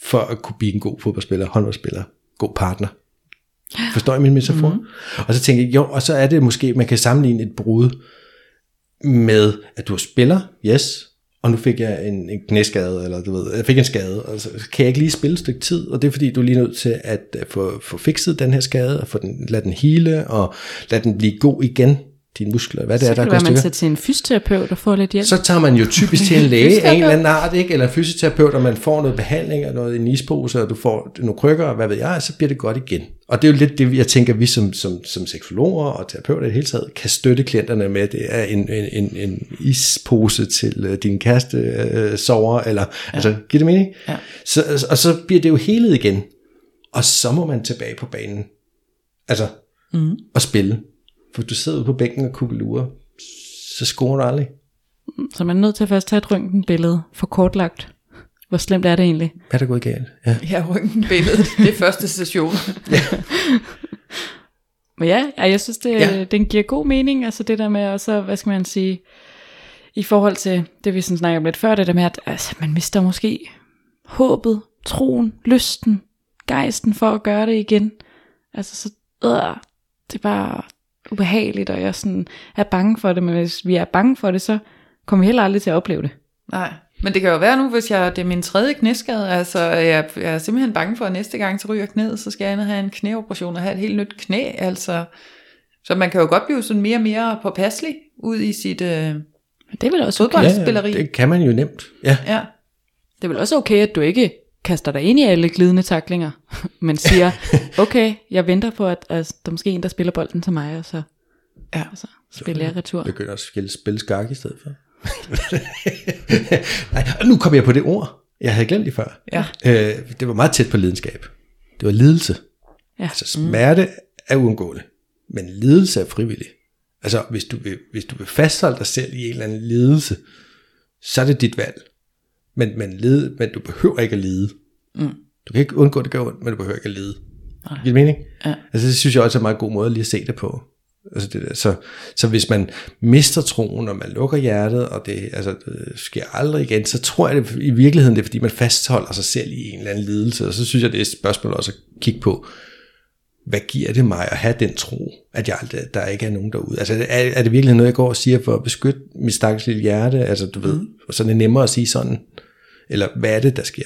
[SPEAKER 4] For at kunne blive en god fodboldspiller, håndboldspiller, god partner. Forstår I min metafor? Mm. Og så tænker jeg, jo, og så er det måske, man kan sammenligne et brud med, at du er spiller, yes, og nu fik jeg en, en knæskade, eller du ved, jeg fik en skade, og så kan jeg ikke lige spille et stykke tid, og det er fordi, du er lige nødt til at få, få fikset den her skade, og få den, lade den hele, og lade den blive god igen, dine muskler, hvad det
[SPEAKER 2] Så
[SPEAKER 4] er, der
[SPEAKER 2] kan
[SPEAKER 4] går
[SPEAKER 2] det være, man
[SPEAKER 4] stykker.
[SPEAKER 2] til en fysioterapeut og får lidt hjælp.
[SPEAKER 4] Så tager man jo typisk til en læge af en eller anden art, ikke? eller fysioterapeut, og man får noget behandling og noget i en ispose, og du får nogle krykker, og hvad ved jeg, og så bliver det godt igen. Og det er jo lidt det, jeg tænker, vi som, som, som seksologer og terapeuter i det hele taget, kan støtte klienterne med, det er en, en, en, en ispose til uh, din kæreste uh, sover, eller, ja. altså, giver det mening?
[SPEAKER 3] Ja.
[SPEAKER 4] Så, og så bliver det jo helet igen, og så må man tilbage på banen, altså, mm. og spille. For du sidder ude på bænken og kukkelurer, så scorer du aldrig.
[SPEAKER 2] Så man er nødt til at først tage et røntgenbillede for kortlagt. Hvor slemt er det egentlig?
[SPEAKER 4] Hvad er der gået galt? Ja.
[SPEAKER 3] Ja, røntgenbilledet. Det er første station.
[SPEAKER 2] Men ja, ja jeg synes, det,
[SPEAKER 4] Ja.
[SPEAKER 2] ja. den giver god mening. Altså det der med, og så, hvad skal man sige, i forhold til det, vi sådan snakker om lidt før, det der med, at altså, man mister måske håbet troen, lysten, gejsten for at gøre det igen. Altså så, øh, det er bare ubehageligt, og jeg sådan er bange for det, men hvis vi er bange for det, så kommer vi heller aldrig til at opleve det.
[SPEAKER 3] Nej, men det kan jo være nu, hvis jeg, det er min tredje knæskade, altså jeg, jeg er simpelthen bange for, at næste gang så ryger knæet, så skal jeg ind og have en knæoperation og have et helt nyt knæ, altså. Så man kan jo godt blive sådan mere og mere påpasselig ud i sit øh,
[SPEAKER 2] Men det er vel også okay.
[SPEAKER 3] fodboldspilleri.
[SPEAKER 4] det kan man jo nemt. Ja,
[SPEAKER 3] Ja,
[SPEAKER 2] Det er vel også okay, at du ikke kaster dig ind i alle glidende taklinger, men siger, okay, jeg venter på, at altså, der er måske en, der spiller bolden til mig, og så
[SPEAKER 3] ja.
[SPEAKER 2] altså, spiller jeg retur.
[SPEAKER 4] begynder at spille, spille skak i stedet for. Nej, og nu kom jeg på det ord. Jeg havde glemt det før.
[SPEAKER 3] Ja.
[SPEAKER 4] Øh, det var meget tæt på lidenskab. Det var lidelse.
[SPEAKER 2] Ja.
[SPEAKER 4] Altså smerte er uundgåelig, men lidelse er frivillig. Altså hvis du, vil, hvis du vil fastholde dig selv i en eller anden lidelse, så er det dit valg. Men, men, lide, men du behøver ikke at lide.
[SPEAKER 3] Mm.
[SPEAKER 4] Du kan ikke undgå, at det gør ondt, men du behøver ikke at lide.
[SPEAKER 3] Nej.
[SPEAKER 4] Giver mening?
[SPEAKER 3] Ja.
[SPEAKER 4] Altså det synes jeg også er en meget god måde lige at se det på. Altså det der. Så, så hvis man mister troen, og man lukker hjertet, og det, altså, det sker aldrig igen, så tror jeg det i virkeligheden, det er fordi, man fastholder sig selv i en eller anden lidelse. Og så synes jeg, det er et spørgsmål også at kigge på, hvad giver det mig at have den tro, at jeg aldrig, der ikke er nogen derude? Altså er, er det virkelig noget, jeg går og siger for at beskytte mit stakkels lille hjerte? Altså du ved, og så er det nemmere at sige sådan, eller hvad er det, der sker?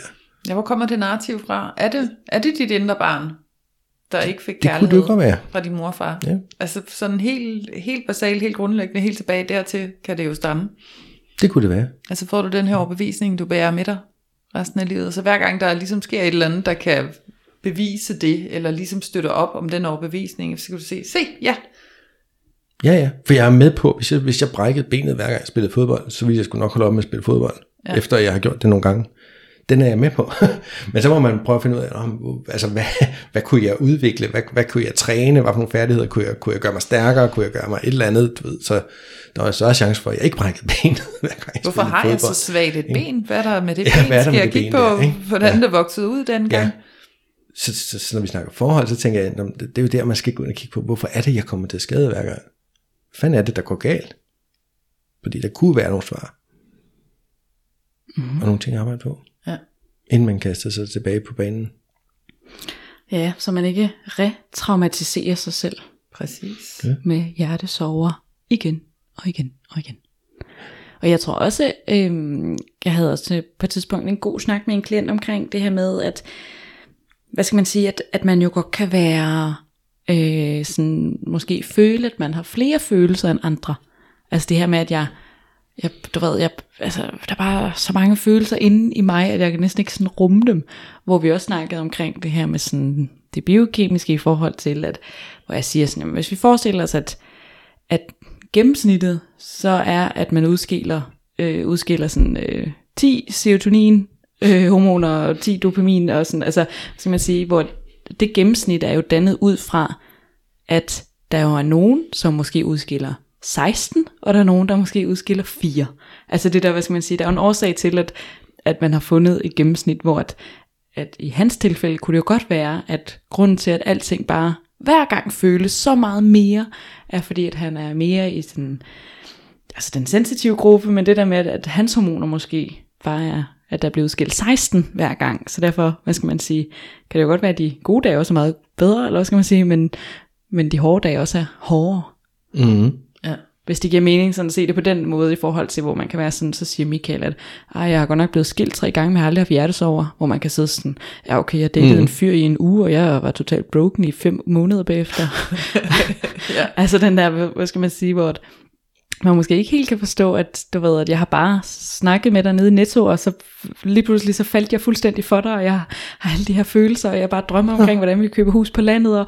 [SPEAKER 3] ja, hvor kommer det narrativ fra? Er det, er det dit indre barn, der ikke fik
[SPEAKER 4] Det kunne
[SPEAKER 3] kærlighed
[SPEAKER 4] det godt være.
[SPEAKER 3] fra din mor og far?
[SPEAKER 4] Ja.
[SPEAKER 3] Altså sådan helt, helt basalt, helt grundlæggende, helt tilbage dertil, kan det jo stamme.
[SPEAKER 4] Det kunne det være.
[SPEAKER 3] Altså får du den her overbevisning, du bærer med dig resten af livet. Så hver gang der ligesom sker et eller andet, der kan bevise det, eller ligesom støtte op om den overbevisning, så kan du se, se, ja,
[SPEAKER 4] Ja, ja. For jeg er med på, hvis jeg, hvis jeg brækkede benet hver gang jeg spillede fodbold, så ville jeg sgu nok holde op med at spille fodbold, ja. efter jeg har gjort det nogle gange. Den er jeg med på. Men så må man prøve at finde ud af, altså, hvad, hvad kunne jeg udvikle? Hvad, hvad kunne jeg træne? Hvad for nogle færdigheder kunne jeg, kunne jeg gøre mig stærkere? Kunne jeg gøre mig et eller andet? Du ved, så der er større chance for, at jeg ikke brækkede benet, jeg
[SPEAKER 3] hvorfor har jeg
[SPEAKER 4] fodbold.
[SPEAKER 3] så svagt et ben? Hvad er der med det
[SPEAKER 4] Ja,
[SPEAKER 3] ben?
[SPEAKER 4] hvad er der
[SPEAKER 3] Skal jeg kigge
[SPEAKER 4] ben
[SPEAKER 3] på,
[SPEAKER 4] der, ikke?
[SPEAKER 3] hvordan
[SPEAKER 4] Ja.
[SPEAKER 3] det voksede ud dengang?
[SPEAKER 4] Ja. Så, så, så, når vi snakker forhold, så tænker jeg, "Nå, det, det er jo der, man skal gå ind og kigge på, hvorfor er det, jeg kommer til skade hver gang? Hvad fanden er det, der går galt? Fordi der kunne være nogle svar. Mm-hmm. Og nogle ting at arbejde på.
[SPEAKER 3] Ja.
[SPEAKER 4] Inden man kaster sig tilbage på banen.
[SPEAKER 2] Ja, så man ikke retraumatiserer sig selv
[SPEAKER 3] Præcis.
[SPEAKER 4] Ja.
[SPEAKER 2] med hjertesover igen og igen og igen. Og jeg tror også, øhm, jeg havde også på et tidspunkt en god snak med en klient omkring det her med, at, hvad skal man sige, at, at man jo godt kan være, øh, sådan, måske føle, at man har flere følelser end andre. Altså det her med, at jeg, jeg du ved, jeg, altså, der er bare så mange følelser inde i mig, at jeg kan næsten ikke sådan rumme dem. Hvor vi også snakkede omkring det her med sådan det biokemiske i forhold til, at, hvor jeg siger sådan, jamen, hvis vi forestiller os, at, at gennemsnittet så er, at man udskiller, øh, udskiller sådan, øh, 10 serotonin øh, hormoner og 10 dopamin og sådan, altså, hvad skal man sige, hvor det gennemsnit er jo dannet ud fra, at der jo er nogen, som måske udskiller 16, og der er nogen, der måske udskiller 4. Altså det der, hvad skal man sige, der er en årsag til, at, at man har fundet et gennemsnit, hvor at, at i hans tilfælde kunne det jo godt være, at grunden til, at alting bare hver gang føles så meget mere, er fordi, at han er mere i sådan, altså den sensitive gruppe, men det der med, at, at hans hormoner måske bare er, at der bliver udskilt 16 hver gang, så derfor, hvad skal man sige, kan det jo godt være, at de gode dage også er meget bedre, eller hvad skal man sige, men, men de hårde dage også er hårdere.
[SPEAKER 3] Mm.
[SPEAKER 2] Hvis det giver mening sådan at se det på den måde i forhold til, hvor man kan være sådan, så siger Michael, at Ej, jeg har godt nok blevet skilt tre gange, men jeg har aldrig haft hjertesover, hvor man kan sidde sådan, ja okay, jeg datede mm. en fyr i en uge, og jeg var totalt broken i fem måneder bagefter.
[SPEAKER 3] Ja.
[SPEAKER 2] Altså den der, hvad- skal man sige, hvor man måske ikke helt kan forstå, at du ved, at jeg har bare snakket med dig nede i Netto, og så lige pludselig så faldt jeg fuldstændig for dig, og jeg har alle de her følelser, og jeg bare drømmer omkring, hvordan vi køber hus på landet, og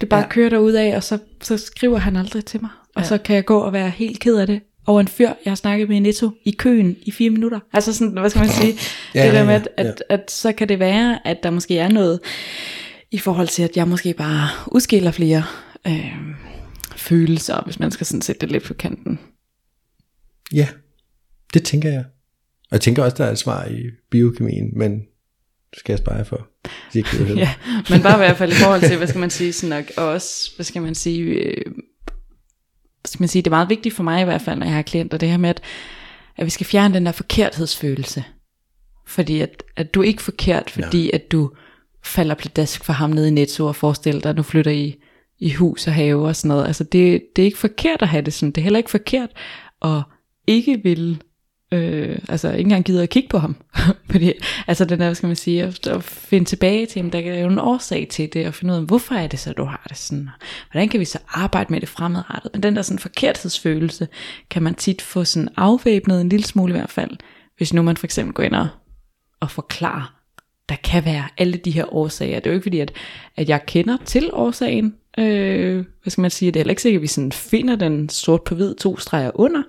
[SPEAKER 2] det bare
[SPEAKER 3] ja.
[SPEAKER 2] kører derud af, og så, så skriver han aldrig til mig. Og
[SPEAKER 3] Ja.
[SPEAKER 2] så kan jeg gå og være helt ked af det over en fyr, jeg har snakket med i Netto i køen i fire minutter. Altså sådan, hvad skal man sige?
[SPEAKER 4] Ja,
[SPEAKER 2] det der med,
[SPEAKER 4] ja,
[SPEAKER 2] at,
[SPEAKER 4] ja.
[SPEAKER 2] at, at så kan det være, at der måske er noget i forhold til, at jeg måske bare udskiller flere øh, følelser, hvis man skal sådan sætte det lidt på kanten.
[SPEAKER 4] Ja, det tænker jeg. Og jeg tænker også, der er et svar i biokemien, men det skal jeg spare for. ikke det.
[SPEAKER 2] Ja, men bare i hvert fald i forhold til, hvad skal man sige, sådan, og, og også, hvad skal man sige, øh, skal man sige, det er meget vigtigt for mig i hvert fald, når jeg har klienter, det her med, at, at vi skal fjerne den der forkerthedsfølelse. fordi at, at du er ikke forkert, fordi ja. at du falder pladask for ham nede i Netto og forestiller dig, at nu flytter I i hus og have og sådan noget. Altså det, det er ikke forkert at have det sådan. Det er heller ikke forkert at ikke vil øh, altså ikke engang gider at kigge på ham. Fordi, altså den der, hvad skal man sige, at, at finde tilbage til ham, der er jo en årsag til det, og finde ud af, hvorfor er det så, du har det sådan, hvordan kan vi så arbejde med det fremadrettet. Men den der sådan forkerthedsfølelse, kan man tit få sådan afvæbnet en lille smule i hvert fald, hvis nu man for eksempel går ind og, og forklarer, der kan være alle de her årsager. Det er jo ikke fordi, at, at jeg kender til årsagen, øh, hvad skal man sige, det er heller ikke sikkert, at vi sådan finder den sort på hvid to streger under,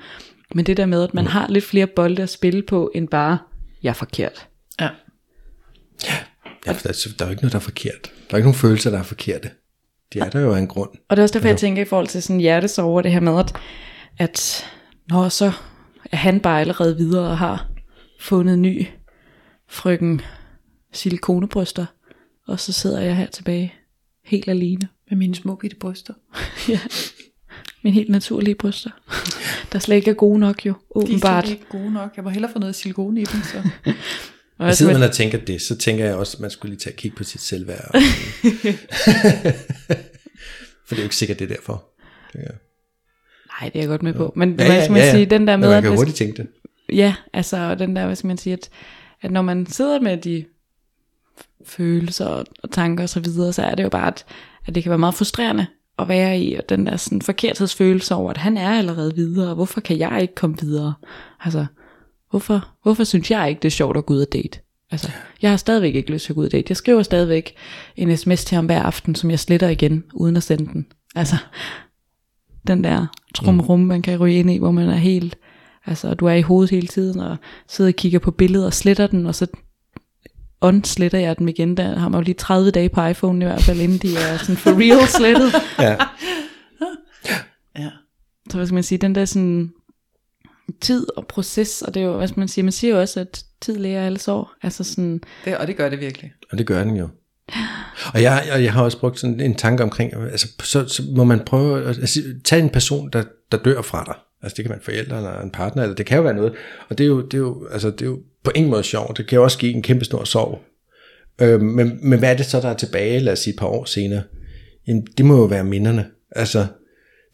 [SPEAKER 2] men det der med, at man har lidt flere bolde at spille på, end bare, jeg er forkert.
[SPEAKER 3] Ja.
[SPEAKER 4] Ja, for der, er- der er jo ikke noget, der er forkert. Der er ikke nogen følelser, der er forkerte. De er der jo af en grund.
[SPEAKER 2] Og det er også derfor, jeg tænker i forhold til sådan hjertesover, det her med, at, at når så er han bare allerede videre og har fundet ny frøken silikonebryster, og så sidder jeg her tilbage helt alene.
[SPEAKER 3] Med mine små bitte bryster.
[SPEAKER 2] Ja. Mine helt naturlige bryster. Der slet ikke er gode nok jo,
[SPEAKER 3] De er
[SPEAKER 2] åbenbart.
[SPEAKER 3] slet ikke gode nok. Jeg må hellere få noget silikone i dem, så.
[SPEAKER 2] Og
[SPEAKER 4] Og
[SPEAKER 2] altså,
[SPEAKER 4] sidder
[SPEAKER 2] man,
[SPEAKER 4] og tænker det, så tænker jeg også, at man skulle lige tage og kigge på sit selvværd. Og, for det er jo ikke sikkert, det er derfor.
[SPEAKER 2] nej, det er jeg godt med på. Men
[SPEAKER 4] Ja,
[SPEAKER 2] ja, hvad skal man
[SPEAKER 4] ja, ja.
[SPEAKER 2] sige, den der med,
[SPEAKER 4] Men man
[SPEAKER 2] at
[SPEAKER 4] kan
[SPEAKER 2] hvis-
[SPEAKER 4] hurtigt tænke det.
[SPEAKER 2] Ja, altså og den der, hvad skal man sige, at, at når man sidder med de følelser og, og tanker og så videre, så er det jo bare, at, at det kan være meget frustrerende at være i, og den der sådan forkerthedsfølelse over, at han er allerede videre, og hvorfor kan jeg ikke komme videre? Altså, hvorfor, hvorfor synes jeg ikke, det er sjovt at gå ud og date? Altså, jeg har stadigvæk ikke lyst til at gå ud og date. Jeg skriver stadigvæk en sms til ham hver aften, som jeg sletter igen, uden at sende den. Altså, den der trumrum, man kan ryge ind i, hvor man er helt, altså du er i hovedet hele tiden, og sidder og kigger på billeder og sletter den, og så unsletter jeg dem igen. Der har man jo lige 30 dage på iPhone i hvert fald, inden de er sådan for real slettet.
[SPEAKER 4] Ja.
[SPEAKER 3] Ja.
[SPEAKER 2] Så hvad skal man sige, den der sådan tid og proces, og det er jo, hvad skal man sige, man siger jo også, at tid lærer alle sår. Altså sådan,
[SPEAKER 3] Det, og det gør det virkelig.
[SPEAKER 4] Og det gør den jo. Og jeg, og jeg har også brugt sådan en tanke omkring, altså så, så må man prøve at altså, tage en person, der, der dør fra dig. Altså det kan være en forælder eller en partner, eller det kan jo være noget. Og det er jo, det er jo, altså, det er jo på ingen måde sjovt. Det kan jo også give en kæmpe stor sorg. Øh, men, men hvad er det så, der er tilbage, lad os sige et par år senere? Jamen, det må jo være minderne. Altså,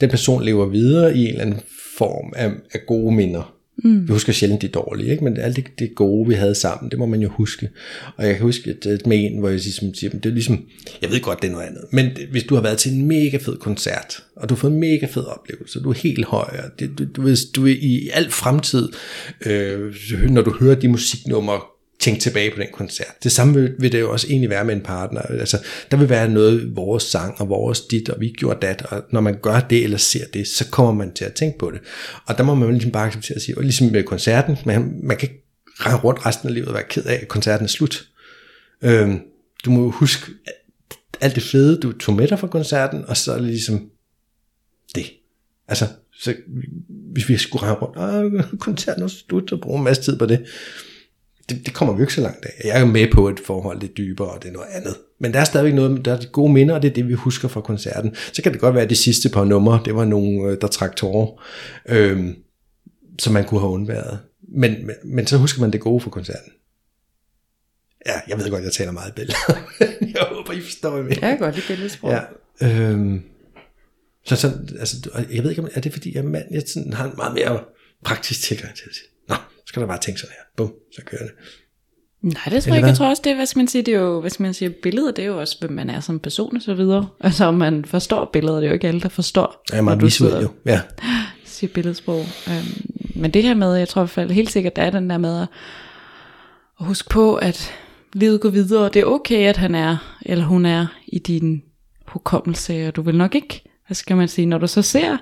[SPEAKER 4] den person lever videre i en eller anden form af, af gode minder. Mm. Vi husker sjældent de dårlige, ikke? men alt det, det gode, vi havde sammen, det må man jo huske. Og jeg kan huske et, med en, hvor jeg ligesom siger, det er ligesom, jeg ved godt, det er noget andet, men hvis du har været til en mega fed koncert, og du har fået en mega fed oplevelse, du er helt høj, og det, du, du, hvis du er i al fremtid, øh, når du hører de musiknumre, tænke tilbage på den koncert. Det samme vil, vil det jo også egentlig være med en partner. Altså, der vil være noget vores sang og vores dit, og vi gjorde dat, og når man gør det eller ser det, så kommer man til at tænke på det. Og der må man jo ligesom bare acceptere at sige, og ligesom med koncerten, man, man kan ikke rende rundt resten af livet og være ked af, at koncerten er slut. Øhm, du må jo huske alt det fede, du tog med dig fra koncerten, og så er det ligesom det. Altså, så hvis vi skulle rende rundt, og koncerten er slut, og bruge en masse tid på det, det, det kommer vi jo ikke så langt af. Jeg er jo med på, at forhold det er dybere, og det er noget andet. Men der er stadigvæk noget, der er de gode minder, og det er det, vi husker fra koncerten. Så kan det godt være, at de sidste par numre, det var nogle, øh, der trak tårer, øhm, som man kunne have undværet. Men, men, men så husker man det gode fra koncerten. Ja, jeg ved godt, jeg taler meget billeder. jeg håber, I forstår, jeg mener.
[SPEAKER 3] Jeg kan godt lide billedsprog.
[SPEAKER 4] Ja, øhm, så, så altså, jeg ved ikke, om er det fordi, jeg er mand, jeg sådan, har en meget mere praktisk tilgang til så skal der bare tænke sådan her, bum, så kører det.
[SPEAKER 2] Nej, det tror jeg ikke. Jeg tror også, det er, hvad skal man sige, det er jo, hvad skal man sige, billeder, det er jo også, hvem man er som person og så videre. Altså, om man forstår billeder, det er jo ikke alle, der forstår,
[SPEAKER 4] Jeg er
[SPEAKER 2] når
[SPEAKER 4] meget
[SPEAKER 2] du
[SPEAKER 4] visuel
[SPEAKER 2] sidder
[SPEAKER 4] jo, ja.
[SPEAKER 2] siger billedsprog. Øhm, men det her med, jeg tror i hvert fald helt sikkert, der er den der med at, at huske på, at livet går videre, og det er okay, at han er, eller hun er i din hukommelse, og du vil nok ikke, hvad skal man sige, når du så ser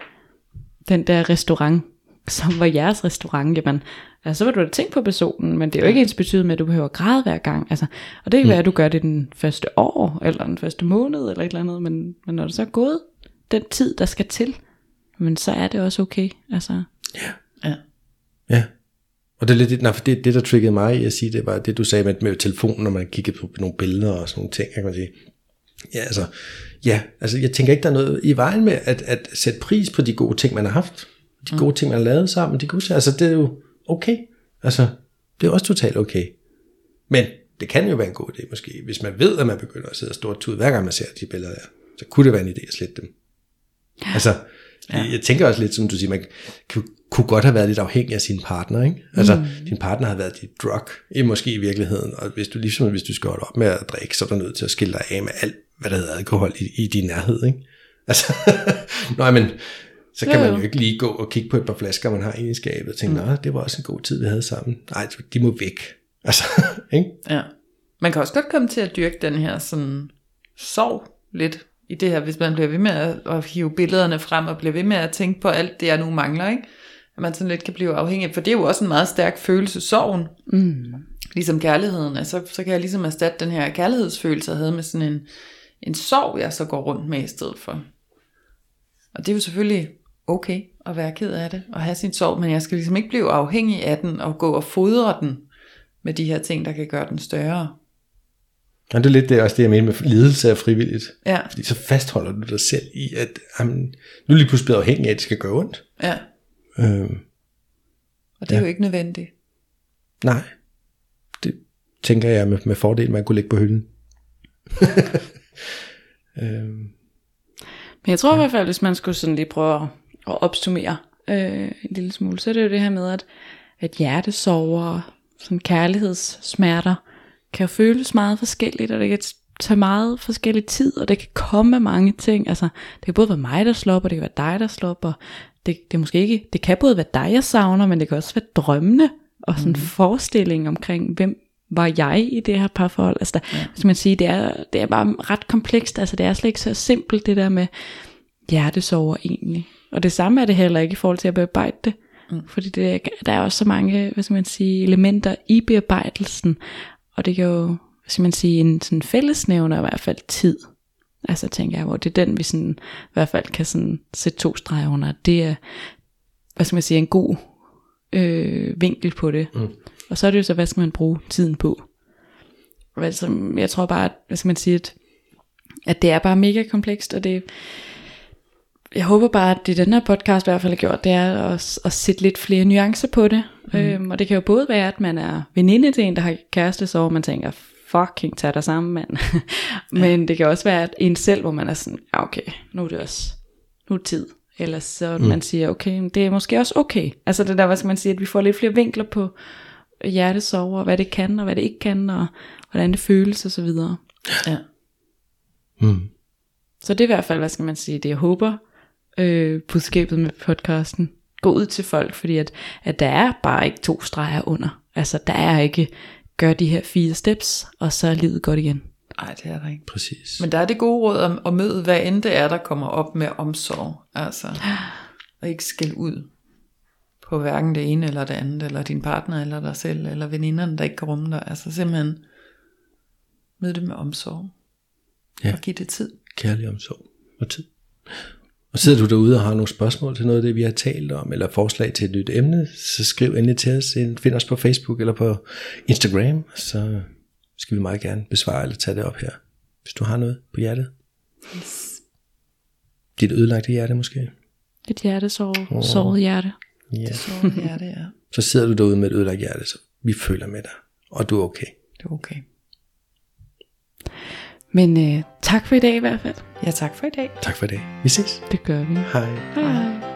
[SPEAKER 2] den der restaurant, som var jeres restaurant, jamen, altså, så vil du da tænke på personen, men det er jo ikke ens betydet med, at du behøver at græde hver gang. Altså, og det kan være, at du gør det den første år, eller den første måned, eller et eller andet, men, men når det så er gået den tid, der skal til, men så er det også okay. Altså,
[SPEAKER 3] Ja.
[SPEAKER 4] Ja. Og det er lidt, nej, for det, det, der triggede mig i at sige, det var det, du sagde med, med telefonen, når man kiggede på nogle billeder og sådan nogle ting, kan man sige. Ja, altså, ja, altså jeg tænker ikke, der er noget i vejen med at, at sætte pris på de gode ting, man har haft. De gode ting, man har lavet sammen. De gode ting, altså det er jo okay. Altså, det er også totalt okay. Men det kan jo være en god idé måske, hvis man ved, at man begynder at sidde og stort tud, hver gang man ser de billeder der, så kunne det være en idé at slette dem. Ja. Altså, ja. jeg tænker også lidt, som du siger, man kunne, kunne godt have været lidt afhængig af sin partner, ikke? Altså, mm. din partner har været dit drug, i måske i virkeligheden, og hvis du ligesom, hvis du skal holde op med at drikke, så er du nødt til at skille dig af med alt, hvad der hedder alkohol i, i din nærhed, ikke? Altså, nej, men så kan jo, jo. man jo ikke lige gå og kigge på et par flasker, man har i skabet, og tænke, mm. det var også en god tid, vi havde sammen. Nej, de må væk. Altså, ikke?
[SPEAKER 3] Ja. Man kan også godt komme til at dyrke den her sådan sorg lidt i det her, hvis man bliver ved med at, at hive billederne frem og bliver ved med at tænke på alt det, jeg nu mangler, ikke? At man sådan lidt kan blive afhængig, for det er jo også en meget stærk følelse, sorgen. Mm. Ligesom kærligheden, altså, så kan jeg ligesom erstatte den her kærlighedsfølelse, jeg havde med sådan en, en sorg, jeg så går rundt med i stedet for. Og det er jo selvfølgelig okay at være ked af det, og have sin sorg, men jeg skal ligesom ikke blive afhængig af den, og gå og fodre den med de her ting, der kan gøre den større.
[SPEAKER 4] Ja, det er lidt det, også det, jeg mener med lidelse er frivilligt.
[SPEAKER 3] Ja.
[SPEAKER 4] Fordi så fastholder du dig selv i, at jamen, nu er lige pludselig blevet afhængig af, at det skal gøre ondt.
[SPEAKER 3] Ja.
[SPEAKER 4] Øhm,
[SPEAKER 3] og det er ja. jo ikke nødvendigt.
[SPEAKER 4] Nej. Det tænker jeg med, med fordel, man kunne lægge på hylden.
[SPEAKER 2] øhm, Men jeg tror ja. i hvert fald, hvis man skulle sådan lige prøve at, at opsummere øh, en lille smule, så er det jo det her med, at, at hjertesover, sådan kærlighedssmerter, kan jo føles meget forskelligt, og det kan tage meget forskellig tid, og det kan komme med mange ting. Altså, det kan både være mig, der slår op, og det kan være dig, der slår op, og det, det, er måske ikke, det kan både være dig, jeg savner, men det kan også være drømmene, og sådan en mm. forestilling omkring, hvem var jeg i det her parforhold. Altså, der, ja. hvis man siger, det er, det er bare ret komplekst, altså det er slet ikke så simpelt, det der med hjertesover egentlig. Og det samme er det heller ikke i forhold til at bearbejde det. Mm. Fordi det, der er også så mange, hvad skal man sige, elementer i bearbejdelsen, og det kan jo, hvad skal man sige, en sådan fællesnævner i hvert fald tid. Altså tænker jeg, hvor det er den, vi sådan, i hvert fald kan sådan sætte to streger under. Det er, hvad skal man sige, en god øh, vinkel på det. Mm. Og så er det jo så, hvad skal man bruge tiden på? Altså, jeg tror bare, at, hvad skal man sige, at, at det er bare mega komplekst, og det, jeg håber bare, at det den her podcast i hvert fald har gjort, det er at, at sætte lidt flere nuancer på det. Mm. Øhm, og det kan jo både være, at man er veninde til en, der har kæreste, så man tænker, fucking tag dig sammen, mand. Men ja. det kan også være, at en selv, hvor man er sådan, ja okay, nu er det også, nu er tid. Eller så mm. man siger, okay, det er måske også okay. Altså det der, hvad skal man sige, at vi får lidt flere vinkler på hjertesover, og hvad det kan, og hvad det ikke kan, og hvordan det føles, og så videre. Ja. Mm. Så det er i hvert fald, hvad skal man sige, det jeg håber, øh, budskabet med podcasten. Gå ud til folk, fordi at, at der er bare ikke to streger under. Altså der er ikke, gør de her fire steps, og så er livet godt igen.
[SPEAKER 3] Nej, det er der ikke.
[SPEAKER 4] Præcis.
[SPEAKER 3] Men der er det gode råd om at møde, hvad end det er, der kommer op med omsorg. Altså, og ikke skæld ud på hverken det ene eller det andet, eller din partner, eller dig selv, eller veninderne, der ikke kan rumme dig. Altså simpelthen møde det med omsorg. Ja. Og give det tid.
[SPEAKER 4] Kærlig omsorg og tid. Og sidder du derude og har nogle spørgsmål til noget af det, vi har talt om, eller forslag til et nyt emne, så skriv endelig til os. Find os på Facebook eller på Instagram, så skal vi meget gerne besvare eller tage det op her, hvis du har noget på hjertet. Yes. Dit ødelagte hjerte måske?
[SPEAKER 2] Et hjerte, oh. såret hjerte.
[SPEAKER 3] Ja. Såret hjerte, ja.
[SPEAKER 4] Så sidder du derude med et ødelagt hjerte, så vi føler med dig, og du er okay.
[SPEAKER 3] Du er okay.
[SPEAKER 2] Men øh, tak for i dag i hvert fald.
[SPEAKER 3] Ja, tak for i dag.
[SPEAKER 4] Tak for i dag. Vi ses.
[SPEAKER 2] Det gør vi.
[SPEAKER 4] Hej.
[SPEAKER 2] Hej. hej.